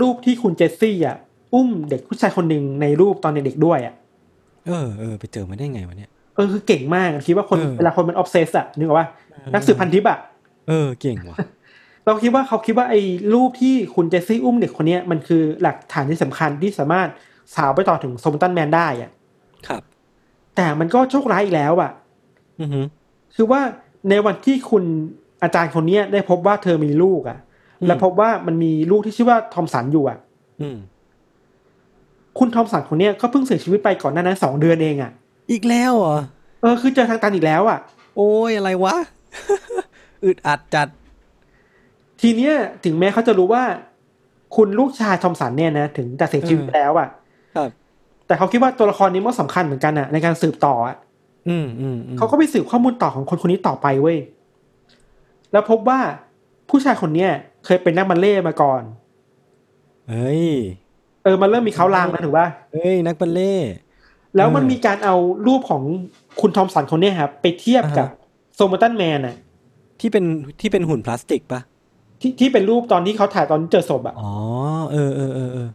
รูปที่คุณเจสซี่อะ อุ้มเด็กผู้ชายคนหนึ่งในรูปตอนเด็กๆด้วยอะเออเออไปเจอมาได้ไงวะเนี่ยเออคือเก่งมากคิดว่าคนเออเวลาคนมัน obsess อะนึกออกปะนักสืบพันทิปอะเออเก่งว่ะเราคิดว่าเขาคิดว่าไอ้รูปที่คุณเจสซี่อุ้มเด็กคนเนี้ยมันคือหลักฐานที่สำคัญที่สามารถสาวไปต่อถึงโซมตันแมนได้อะครับ แต่มันก็โชคร้ายอีกแล้วอะอือฮึคือว่าในวันที่คุณอาจารย์คนเนี้ยได้พบว่าเธอมีลูกอะอืมและพบว่ามันมีลูกที่ชื่อว่าทอมสันอยู่อะอืม คุณทอมสันคนเนี้ยก็เพิ่งเสียชีวิตไปก่อนหน้านั้นสองเดือนเองอะอีกแล้วเหรอ เออ คือเจอทางตันอีกแล้วอะโอ้ยอะไรวะ อึดอัดจัด ทีเนี้ยถึงแม้เขาจะรู้ว่า คุณลูกชายทอมสันเนี่ยนะถึงจะเสียชีวิตเออไปแล้วอะครับ แต่เขาคิดว่าตัวละครนี้มันสำคัญเหมือนกันอะในการสืบต่ออะอืมอืมอืมเขาก็ไปสืบข้อมูลต่อของคนคนนี้ต่อไปเว้ย แล้วพบว่าผู้ชายคนเนี้ยเคยเป็นนักบัลเล่ต์มาก่อน เฮ้ย เออมันเริ่มมีเขาลางนะถือว่าเฮ้ยนักบัลเล่ต์แล้วมันเออมีการเอารูปของคุณทอมสันคนเนี้ยครับไปเทียบกับอ่าฮะโซมตันแมนอะที่เป็นที่เป็นหุ่นพลาสติกปะที่ที่เป็นรูปตอนที่เขาถ่ายตอนเจอศพอะอ๋อเออเออเออเออ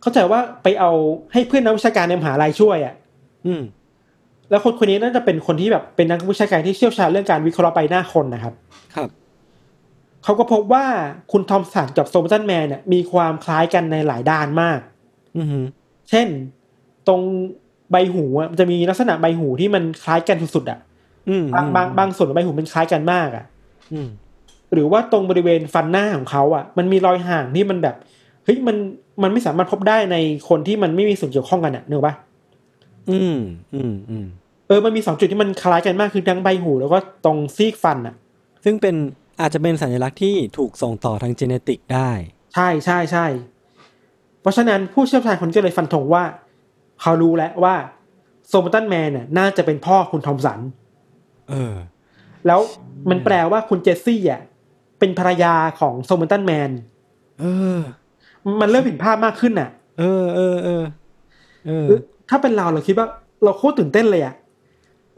เข้าใจว่าไปเอาให้เพื่อนนักวิชาการในมหาลัยช่วยอะอืม แล้วคนคนนี้น่าจะเป็นคนที่แบบเป็นนักวิชาการที่เชี่ยวชาญเรื่องการวิเคราะห์ใบหน้าคนนะครับ ครับ เขาก็พบว่าคุณทอมสันกับโซมตันแมนเนี่ยมีความคล้ายกันในหลายด้านมาก อือฮึเช่น ตรงใบหูอะมันจะมีลักษณะใบหูที่มันคล้ายกันสุดๆอะอืมบางบางบางส่วนของใบหูมันคล้ายกันมากอะอืมหรือว่าตรงบริเวณฟันหน้าของเขาอะ มันมีรอยห่างที่มันแบบเฮ้ยมันมันไม่สามารถพบได้ในคนที่มันไม่มีส่วนเกี่ยวข้องกันอะเนกอะปะอืมอืมอืมเออมันมีสองจุดที่มันคล้ายกันมากคือทั้งใบหูแล้วก็ตรงซีกฟันอะ ซึ่งเป็น อาจจะเป็นสัญลักษณ์ที่ถูกส่งต่อทางเจเนติกได้ ใช่ใช่ใช่เพราะฉะนั้นผู้เชี่ยวชาญคนนี้ก็เลยฟันธงว่า เขารู้แล้วว่าโซมตันแมนน่ะน่าจะเป็นพ่อคุณทอมสัน เออ แล้วมันแปลว่าคุณเจสซี่อะเป็นภรรยาของโซมตันแมน เออ มันเริ่มเห็นภาพมากขึ้นน่ะ เออเออเออ เออ ถ้าเป็นเราเราคิดว่า เราโคตรตื่นเต้นเลยอะ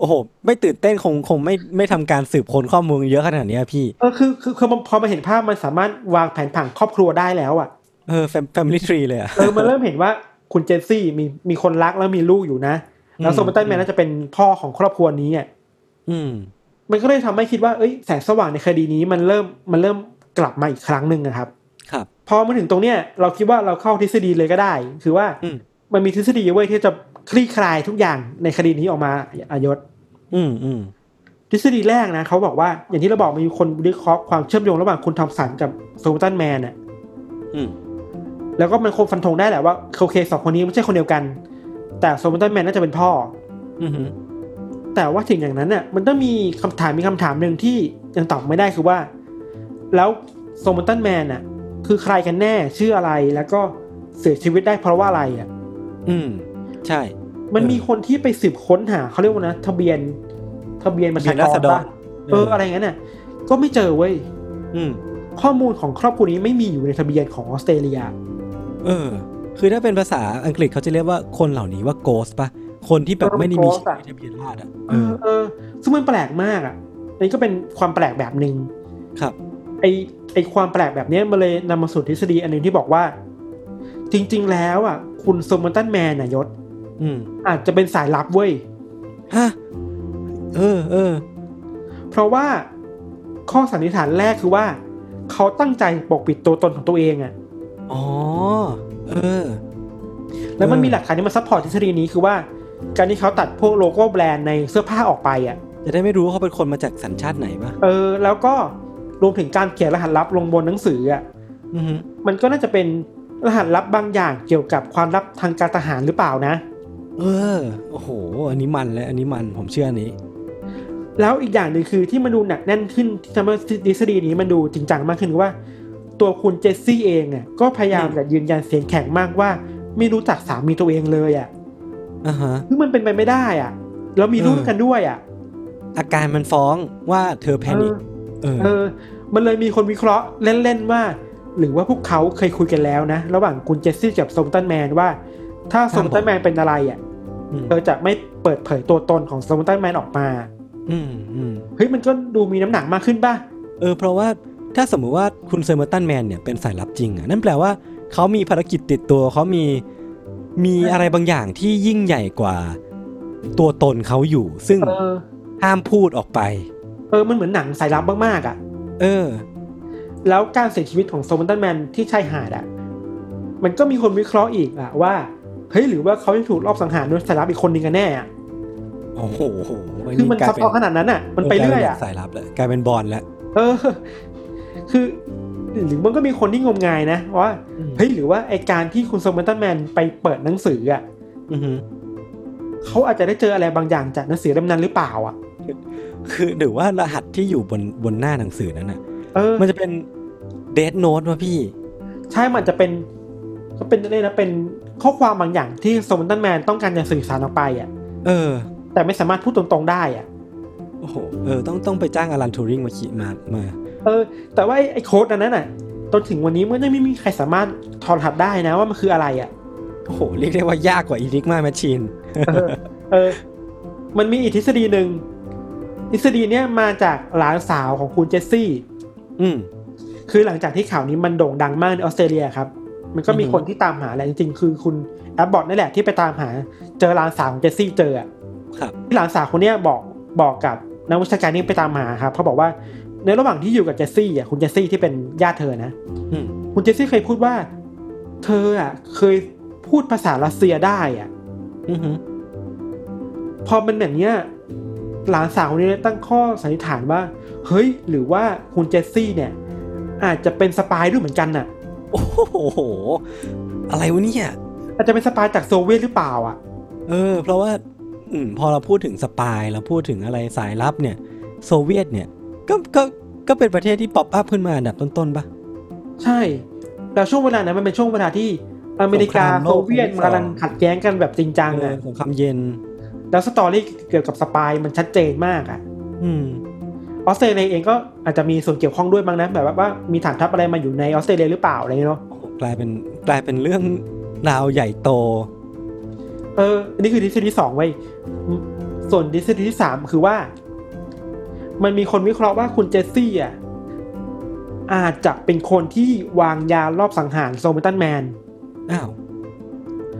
โอ้โห ไม่ตื่นเต้นคงคงไม่ไม่ทำการสืบค้นข้อมูลเยอะขนาดเนี้ยพี่เออคือคือคือมันพอมาเห็นภาพมันสามารถวางแผนผังครอบครัวได้แล้วอะเออแฟมิลี่ทรีเลยอะเออมันเริ่มเห็นว่าคุณเจสซี่มีมีคนรักแล้วมีลูกอยู่นะ แล้วอืมโซมตันแมนน่าจะเป็นพ่อของครอบครัวนี้อะอืม มันก็เลยทำให้คิดว่าเอ้ยแสงสว่างในคดีนี้มันเริ่มมันเริ่มกลับมาอีกครั้งหนึ่งนะครับ ครับ พอมาถึงตรงเนี้ยเราคิดว่าเราเข้าทฤษฎีเลยก็ได้ คือว่าอืมมันมีทฤษฎีเว้ยที่จะคลี่คลายทุกอย่างในคดีนี้ออกมาอายศ อืมอืมทฤษฎีแรกนะเขาบอกว่าอย่างที่เราบอกมีคนวิเคราะห์ความเชื่อมโยงระหว่างคุณทอมสันกับโซลตันแมนน่ะอืมแล้วก็มันคงฟันธงได้แหละว่าโอเคสองคนนี้ไม่ใช่คนเดียวกัน แต่โซลตันแมนน่าจะเป็นพ่อ อืมแต่ว่าถึงอย่างนั้นน่ะมันต้องมีคำถามมีคำถามหนึ่งที่ยังตอบไม่ได้คือว่า แล้วโซมตันแมนน่ะ คือใครกันแน่ชื่ออะไรแล้วก็เสียชีวิตได้เพราะว่าอะไรอะ อืม ใช่ มันเออมีคนที่ไปสืบค้นหาเขาเรียกว่านะทะเบียน ทะเบียนประชากทะเบียนราษรฎรป่ะเอออะไรงั้นน่ะ ก็ไม่เจอเว้ยอืมข้อมูลของครอบครัวนี้ไม่มีอยู่ในทะเบียนของออสเตรเลีย เออ คือถ้าเป็นภาษาอังกฤษเขาจะเรียกว่าคนเหล่านี้ว่าโกสปะคนที่แบบเออไม่ได้มี ghost ชื่ออะในทะเบียนราษฎร์อะเออเออซึ่งมันแปลกมากอะนี่ก็เป็นความแปลกแบบหนึ่งครับ ไอไอความแปลกแบบเนี้ยมันเลยนำมาสู่ทฤษฎีอันหนึ่งที่บอกว่า จริง ๆ แล้วอะ คุณ Somerton Man น่ะยศ อืมอาจจะเป็นสายลับเว้ยฮะเออเออเพราะว่าข้อสันนิษฐานแรกคือว่า เขาตั้งใจปกปิดตัวตนของตัวเองอะอ๋อเออ แล้วมันเออมีหลักฐานที่มา support ทฤษฎีนี้คือว่า การที่เขาตัดพวกโลโก้แบรนด์ในเสื้อผ้าออกไปอะ จะได้ไม่รู้ว่าเขาเป็นคนมาจากสัญชาติไหนปะเออ แล้วก็รวมถึงการเขียนรหัสลับลงบนหนังสืออะอือฮึมันก็น่าจะเป็นรหัสลับบางอย่างเกี่ยวกับความลับทางการทหารหรือเปล่านะ เออ โอ้โห อันนี้มันเลยอันนี้มันผมเชื่ออันนี้ แล้วอีกอย่างหนึ่งคือที่มันดูหนักแน่นขึ้นที่ทำให้ทฤษฎีนี้มันดูจริงจังมากขึ้นคือว่า ตัวคุณเจสซี่เองอะก็พยายามอืมจะยืนยันเสียงแข็งมากว่า ไม่รู้จักสามีตัวเองเลยอะอ่าฮะคือมันเป็นไปไม่ได้อะ แล้วมีลูกเออด้วยกันด้วยอะ อาการมันฟ้องว่าเธอ panic เออเออ มันเลยมีคนวิเคราะห์เล่นๆว่า หรือว่าพวกเขาเคยคุยกันแล้วนะ ระหว่างคุณเจสซี่กับ Somerton Man ว่า ถ้า Somerton Man เป็นอะไรอะมเธอจะไม่เปิดเผยตัวตนของ Somerton Man ออกมา อืมอืมเฮ้ยมันก็ดูมีน้ำหนักมากขึ้นป่ะ เออ เพราะว่าถ้าสมมุติว่าคุณ Somerton Man เนี่ยเป็นสายลับจริงอะนั่นแปลว่าเขามีภารกิจติดตัวเขามีมีอะไรบางอย่างที่ยิ่งใหญ่กว่า ตัวตนเขาอยู่ ซึ่งเออห้ามพูดออกไป เออมันเหมือนหนังสายลับมากๆอะ เออ แล้วการเสียชีวิตของโซมันตันแมนที่ชายหาดอะ มันก็มีคนวิเคราะห์อีกอะว่า เฮ้ยหรือว่าเขาจะถูกลอบสังหารโดยสายลับอีกคนหนึ่งกันแน่อะโอ้โหคือมันซับซ้อนขนาดนั้นอะ มันไปเรื่อยอะสายลับเลยกลายเป็นบอลแล้วเออ คือหรือมันก็มีคนที่งมงายนะว่าอืมเฮ้ยหรือว่าไอการที่คุณโซมันตันแมนไปเปิดหนังสืออะอือฮึเขาอาจจะได้เจออะไรบางอย่างจากหนังสือเล่มนั้นหรือเปล่า อะ คือหรือว่ารหัสที่อยู่บนบนหน้าหนังสือนั้นน่ะเออมันจะเป็นเดทโน้ตวะพี่ ใช่มันจะเป็นก็เป็นอะไรนะเป็น ข้อความบางอย่างที่โซมันตันแมนต้องการจะสื่อสารออกไปอะ เออ แต่ไม่สามารถพูดตรงๆได้อะ โอ้โห เออ ต้องต้องไปจ้างอลันทูริงมาขีมา มา เออ แต่ว่าไอ้ไอ้โค้ดอันนั้นน่ะ จนถึงวันนี้มันยังไม่มีใครสามารถถอดรหัสได้นะว่ามันคืออะไรอะ โอ้โห เรียกได้ว่ายากกว่า Enigma machine เออเออ มันมีอีกทฤษฎีหนึ่งทฤษฎีเนี้ยมาจากหลานสาวของคุณเจสซี่ อืม คือหลังจากที่ข่าวนี้มันโด่งดังมากในออสเตรเลียครับ มันก็มีอือฮึคนที่ตามหาแหละจริงๆ คือคุณแอบบอตนี่แหละที่ไปตามหาเจอหลานสาวของเจสซี่เจออะครับที่หลานสาวคนเนี้ยบอกบอกกับนักวิชาการนี่ไปตามหาครับเขาบอกว่าในระหว่างที่อยู่กับเจสซี่อะคุณเจสซี่ที่เป็นญาติเธอนะอืมคุณเจสซี่เคยพูดว่า เธออะ เคยพูดภาษารัสเซียได้อะอือฮึพอเป็นแบบเนี้ยหลานสาวคนนี้ตั้งข้อสันนิษฐานว่า เฮ้ย หรือว่าคุณเจสซี่เนี่ย อาจจะเป็น spy ด้วยเหมือนกันน่ะ โอ้โห อะไรวะเนี่ยอาจจะเป็น spy จากโซเวียตหรือเปล่าอะ เออ เพราะว่าอืมพอเราพูดถึง spy เราพูดถึงอะไรสายลับเนี่ย โซเวียตเนี่ย ก็ก็ก็เป็นประเทศที่ pop up ขึ้นมาอันดับต้นๆปะใช่แล้วช่วงเวลานั้นมันเป็นช่วงเวลาที่อเมริกาสงครามโลกครั้งที่สองโซเวียตกำลังขัดแย้งกันแบบจริงจังเอออะสงครามเย็น แล้ว story เกี่ยวกับ spy มันชัดเจนมากอะ อืม ออสเตรเลียเองก็อาจจะมีส่วนเกี่ยวข้องด้วยบ้างนะแบบว่ามีฐานทัพอะไรมาอยู่ในออสเตรเลียหรือเปล่าอะไรเงี้ยเนาะโอ้โหกลายเป็นกลายเป็นเรื่องราวใหญ่โต เอออันนี้คือทฤษฎีสองเว้ยอืมส่วนทฤษฎีที่สามคือว่า มันมีคนวิเคราะห์ว่าคุณเจสซี่อะอาจจะเป็นคนที่วางยาลอบสังหาร Somerton Manอ้าว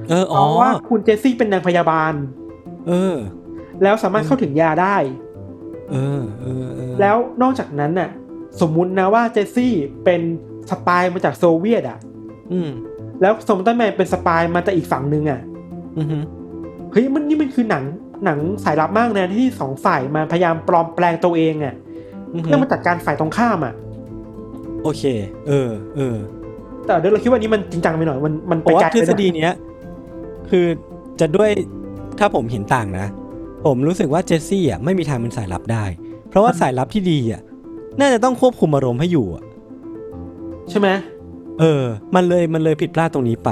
เออ อ๋อราะว่าคุณเจสซี่เป็นนางพยาบาล เออ แล้วสามารถเข้าถึงยาได้ เออเออเออแล้วนอกจากนั้นน่ะ สมมุตินะว่าเจสซี่เป็น spy มาจากโซเวียตอะ อืม แล้ว Somerton Man เป็น spy มาจากอีกฝั่งหนึ่งอะ อือฮึเฮ้ยมันนี่มันคือหนังหนังสายลับมากนะที่สองฝ่ายมาพยายามปลอมแปลงตัวเองอะอือฮึเพื่อมาจัดการฝ่ายตรงข้ามอะ โอเค เออ เออ แต่เดี๋ยวเราคิดว่านี้มันจริงจังไปหน่อย มันมันไปไกลไปหน่อย เพราะว่าทฤษฎีเนี้ย คือจะด้วยถ้าผมเห็นต่างนะ ผมรู้สึกว่าเจสซี่อะไม่มีทางเป็นสายลับได้ เพราะว่าสายลับที่ดีอะน่าจะต้องควบคุมอารมณ์ให้อยู่อะใช่ไหมเออ มันเลยมันเลยผิดพลาดตรงนี้ไป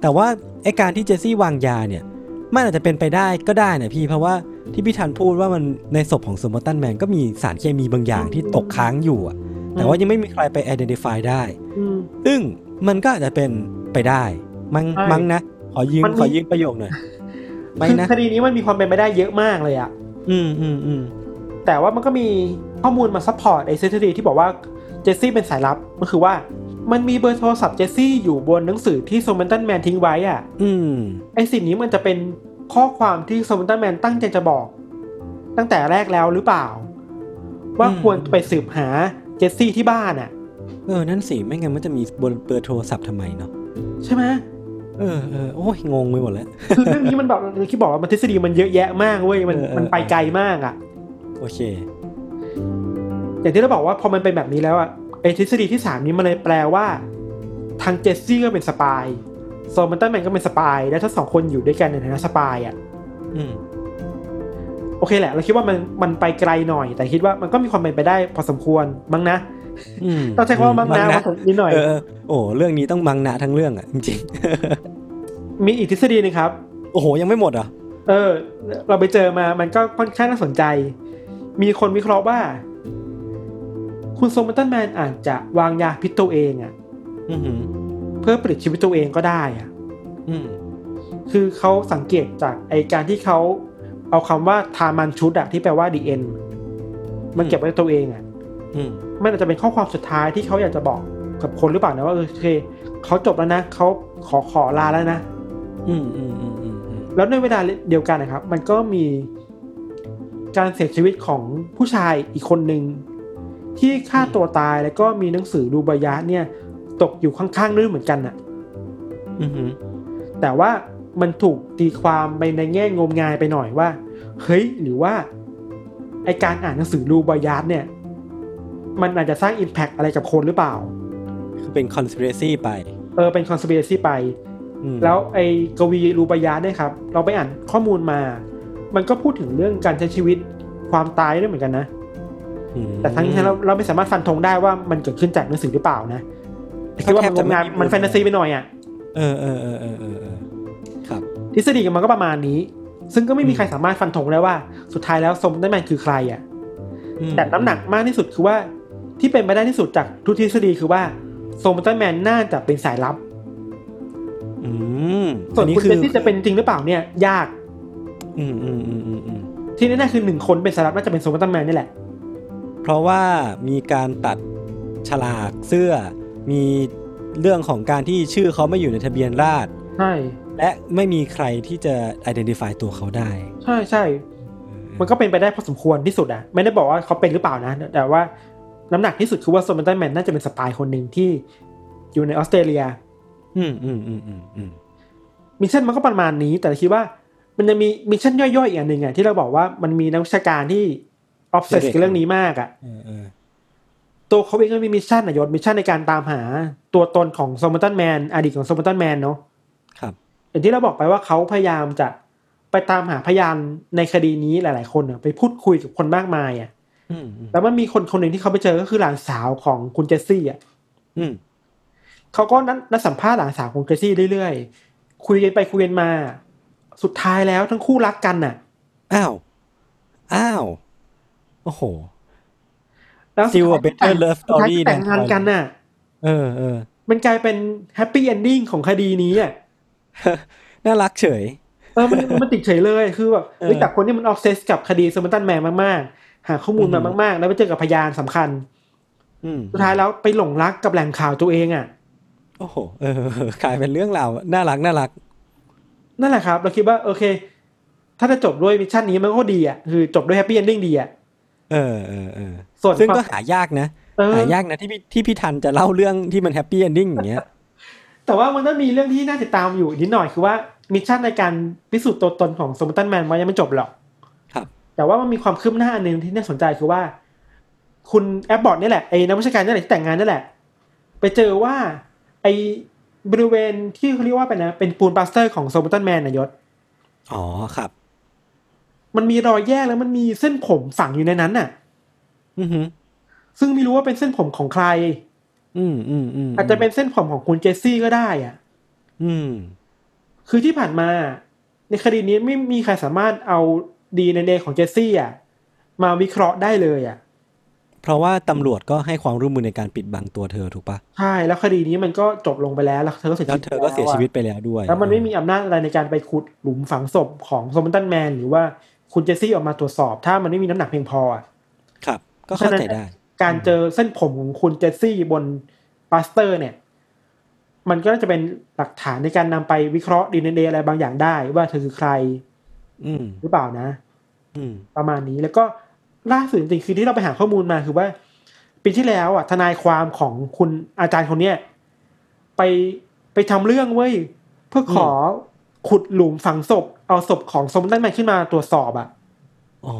แต่ว่าไอการที่เจสซี่วางยาเนี่ยมันอาจจะเป็นไปได้ก็ได้นะพี่เพราะว่าที่พี่ธันพูดว่ามันในศพของสมมตันแมนก็มีสารเคมีบางอย่างที่ตกค้างอยู่อะแต่ว่ายังไม่มีใครไป identify ได้อืมซึ่งมันก็อาจจะเป็นไปได้ มั้งใช่มั้งนะ ขอยืมมันมีขอยืมประโยคหน่อย ไม่คือนะคดีนี้มันมีความเป็นไปได้เยอะมากเลยอะ อืมอืมอืมแต่ว่ามันก็มีข้อมูลมา support ไอ้ทฤษฎีที่บอกว่าเจสซี่เป็นสายลับก็คือว่ามันมีเบอร์โทรศัพท์เจสซี่อยู่บนหนังสือที่ Somerton Man ทิ้งไว้อะ อืม ไอ้สิ่งนี้มันจะเป็นข้อความที่ Somerton Man ตั้งใจจะบอก ตั้งแต่แรกแล้วหรือเปล่า ว่าอืมควรไปสืบหาเจสซี่ที่บ้านอะ เออ นั่นสิ ไม่งั้นมันจะมีบนเบอร์โทรศัพท์ทำไมเนาะ ใช่ไหม เออเออโอ้ยงงไปหมดแล้วคือเรื่องนี้มันแบบที่บอกว่ามันทฤษฎีมันเยอะแยะมากเว้ยมันเออเออมันไปไกลมากอะ โอเค อย่างที่เราบอกว่าพอมันเป็นแบบนี้แล้วอะไอ้ทฤษฎีที่สามนี้มันเลยแปลว่า ทางเจสซี่ก็เป็น spy Somerton Man ก็เป็น spy แล้วถ้าสองคนอยู่ด้วยกันในฐานะ spy อะอืมโอเคแหละ เราคิดว่ามันมันไปไกลหน่อย แต่คิดว่ามันก็มีความเป็นไปได้พอสมควรมั้งนะอืมต้องใช้คำว่ามั้งนะว่านิดหน่อยเออเออโอ้เรื่องนี้ต้องมังนะทั้งเรื่องอะจริง มีอีกทฤษฎีหนึงครับๆโอ้โห ยังไม่หมดเหรอะ เออ เราไปเจอมามันก็ค่อนข้างน่าสนใจ มีคนวิเคราะห์ว่า คุณโซมันตันแมนอาจจะวางยาพิษตัวเองอะอือหือเพื่อปลิดชีวิตตัวเองก็ได้อะอืมคือเขาสังเกตจากไอการที่เขาเอาคำว่าทามันชุดอะที่แปลว่า the end มันเก็บไว้ในตัวเองอะอืมมันอาจจะเป็นข้อความสุดท้ายที่เขาอยากจะบอกกับคนหรือเปล่านะว่าเออโอเคเขาจบแล้วนะเขาขอขอลาแล้วนะ อืมอืมอืมอืมอืมแล้วในเวลาเดียวกันนะครับ มันก็มีการเสียชีวิตของผู้ชายอีกคนหนึ่งที่ฆ่าตัวตายแล้วก็มีหนังสือรูบายะเนี่ย ตกอยู่ข้างๆด้วยเหมือนกันน่ะอือหือแต่ว่ามันถูกตีความไปในแง่งมงายไปหน่อยว่า เฮ้ย หรือว่าไอการอ่านหนังสือรูบายาตเนี่ย มันอาจจะสร้าง Impact อะไรกับคนหรือเปล่า คือเป็น conspiracy ไป เออ เป็น conspiracy ไปอืม แล้วไอกวีรูบายาตเนี่ยครับเราไปอ่านข้อมูลมา มันก็พูดถึงเรื่องการใช้ชีวิตความตายด้วยเหมือนกันนะอืมแต่ทั้งนี้ทั้งนั้นเราเราไม่สามารถฟันธงได้ว่ามันเกิดขึ้นจากหนังสือหรือเปล่านะคิดว่ามันงมงายมันแฟนตาซีไปหน่อยอะเออเออเออเออเออเออครับ ทฤษฎีมันก็ประมาณนี้ ซึ่งก็ไม่มีใครสามารถฟันธงได้ว่าสุดท้ายแล้วสมได้แมนคือใครอะอืมแต่น้ำหนักมากที่สุดคือว่าที่เป็นไปได้ที่สุดจากทุกทฤษฎีคือว่าโซมตันแมนน่าจะเป็นสายลับอืม ส่วนอัคุณเจสซี่จะเป็นจริงหรือเปล่าเนี่ยยาก อืมอืมอืมอืมอืมที่แน่ๆคือหนึ่งคนเป็นสายลับน่าจะเป็นโซมตันแมนนี่แหละ เพราะว่ามีการตัดฉลากเสื้อ มีเรื่องของการที่ชื่อเขาไม่อยู่ในทะเบียนราษฎรใช่ และไม่มีใครที่จะ identify ตัวเขาได้ ใช่ใช่ มันก็เป็นไปได้พอสมควรที่สุดอะไม่ได้บอกว่าเขาเป็นหรือเปล่านะ แต่ว่าน้ำหนักที่สุดคือว่า Somerton Man น่าจะเป็น spy คนหนึ่งที่อยู่ในออสเตรเลีย อืมอืมอืมอืมอืม mission มันก็ประมาณนี้ แต่คิดว่า มันจะมี mission ย่อยๆอีกอันหนึ่งอะที่เราบอกว่ามันมีนักวิชาการที่obsess กับเรื่องนี้มากอะเออเออตัวเขาเองก็มี mission นะยศ mission ในการตามหาตัวตนของ Somerton Man อดีตของ Somerton Man เนาะครับอย่างที่เราบอกไปว่าเขาพยายามจะไปตามหาพยานในคดีนี้หลาย ๆ คนอะไปพูดคุยกับคนมากมายอะอืมอืมแล้วมันมีคนคนหนึ่งที่เขาไปเจอก็คือหลานสาวของคุณเจสซี่อะอืม เขาก็นัดนัดสัมภาษณ์หลานสาวของเจสซี่เรื่อยๆ คุยกันไปคุยกันมา สุดท้ายแล้วทั้งคู่รักกันน่ะ อ้าว อ้าว โอ้โหแล้ว Still a better love story สุดท้าย แต่งงานกันน่ะ เออเออ มันกลายเป็น happy ending ของคดีนี้อะ น่ารักเฉย เออ มันมันติดเฉยเลย คือแบบเฮ้ยเออจากคนที่มัน obsess กับคดี Somerton Man มากๆ หาข้อมูลมาอืมมาก ๆ แล้วไปเจอกับพยานสำคัญอืมสุดท้ายแล้วไปหลงรักกับแหล่งข่าวตัวเองอะ โอ้โหเออกลายเป็นเรื่องราวน่ารักน่ารัก นั่นแหละครับ เราคิดว่า โอเค ถ้าจะจบด้วย mission นี้มันก็ดีอะคือจบด้วย happy ending ดีอะเออเออเออส่วนซึ่งความก็หายากนะเออหายากนะที่พี่ที่พี่ทันจะเล่าเรื่องที่มัน happy ending อย่างเงี้ยแต่ว่ามันก็มีเรื่องที่น่าติดตามอยู่นิดหน่อยคือว่า mission ในการพิสูจน์ตัวตนของ Somerton Man มันยังไม่จบหรอกครับ แต่ว่ามันมีความคืบหน้าอันหนึ่งที่น่าสนใจคือว่า คุณ Abbott นี่แหละไอ้นักวิชาการนี่แหละที่แต่งงานนี่แหละ ไปเจอว่า ไอ้บริเวณที่เขาเรียกว่าเป็นนะเป็นปูนปลาสเตอร์ของ Somerton Man นายศอ๋อครับ มันมีรอยแยกแล้วมันมีเส้นผมฝังอยู่ในนั้นน่ะ อือหือซึ่งไม่รู้ว่าเป็นเส้นผมของใคร อืมอืมอืมอาจจะเป็นเส้นผมของคุณเจสซี่ก็ได้อะ อืม คือที่ผ่านมา ในคดีนี้ไม่มีใครสามารถเอาดีเนของเจสซี่อะ มาวิเคราะห์ได้เลยอะ เพราะว่าตำรวจก็ให้ความร่วมมือในการปิดบังตัวเธอถูกปะใช่แล้วคดีนี้มันก็จบลงไปแล้วแล้วเธอก็เสียชีแล้ววิตเธอก็เสียชีวิตแไปแล้วด้วยล้วอะแล้วมันไม่มีอำนาจอะไรในการไปขุดหลุมฝังศพของ Somerton Man หรือว่าคุณเจสซี่ออกมาตรวจสอบถ้ามันไม่มีน้ำหนักเพียงพออะครับ ก็เข้าใจได้ การเจอเส้นผมของคุณเจสซี่บนปลาสเตอร์ เนี่ย มันก็น่าจะเป็นหลักฐานในการนำไปวิเคราะห์ดีเนอะไรบางอย่างได้ว่าเธอคือใคร อืมหรือเปล่านะ อืมประมาณนี้แล้วก็ ล่าสุดจริงๆคือที่เราไปหาข้อมูลมาคือว่า ปีที่แล้วอะทนายความของคุณอาจารย์คนเนี้ยไปไปทำเรื่องเว้ยเพื่อขอขุดหลุมฝังศพ เอาศพของสมตันแมนขึ้นมาตรวจสอบอะอ๋อ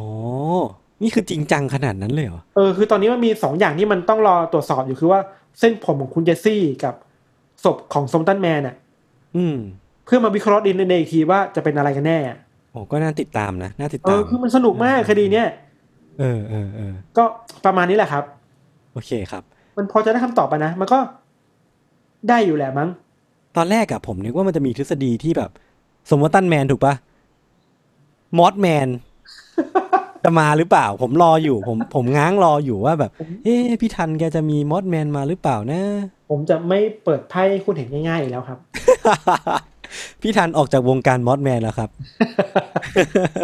นี่คือจริงจังขนาดนั้นเลยเหรอ เออ คือตอนนี้มันมีสองอย่างที่มันต้องรอตรวจสอบอยู่คือว่าเส้นผมของคุณเจสซี่กับศพของสมตันแมนอะ อืม เพื่อมาวิเคราะห์ดีเนอีกทีว่าจะเป็นอะไรกันแน่อะโอ้ก็น่าติดตามนะ น่าติดตาม เออคือมันสนุกมากคดีเนี้ย เออเออเออก็ประมาณนี้แหละครับ โอเคครับ มันพอจะได้คำตอบไปนะ มันก็ได้อยู่แหละมั้ง ตอนแรกอะผมนึกว่ามันจะมีทฤษฎีที่แบบ Somerton Man ถูกปะ Mothman จะมาหรือเปล่า ผมรออยู่ ผมผมง้างรออยู่ว่าแบบ เอ๊ะพี่ทันแกจะมี Mothman มาหรือเปล่านะ ผมจะไม่เปิดไพ่ให้คุณเห็นง่ายๆอีกแล้วครับ พี่ทันออกจากวงการ Mothman แล้วครับ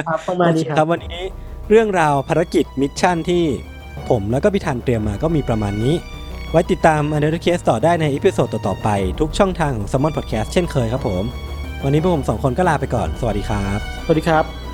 ครับประมาณนี้โอเคคครัรับบวันนี้ เรื่องราวภารกิจ mission ที่ผมแล้วก็พี่ทันเตรียมมาก็มีประมาณนี้ ไว้ติดตาม u n d e r Case ต่อได้ใน episode ต่อๆไป ทุกช่องทางของ Salmon Podcast เช่นเคยครับผม วันนี้พวกผมสองคนก็ลาไปก่อน สวัสดีครับ สวัสดีครับ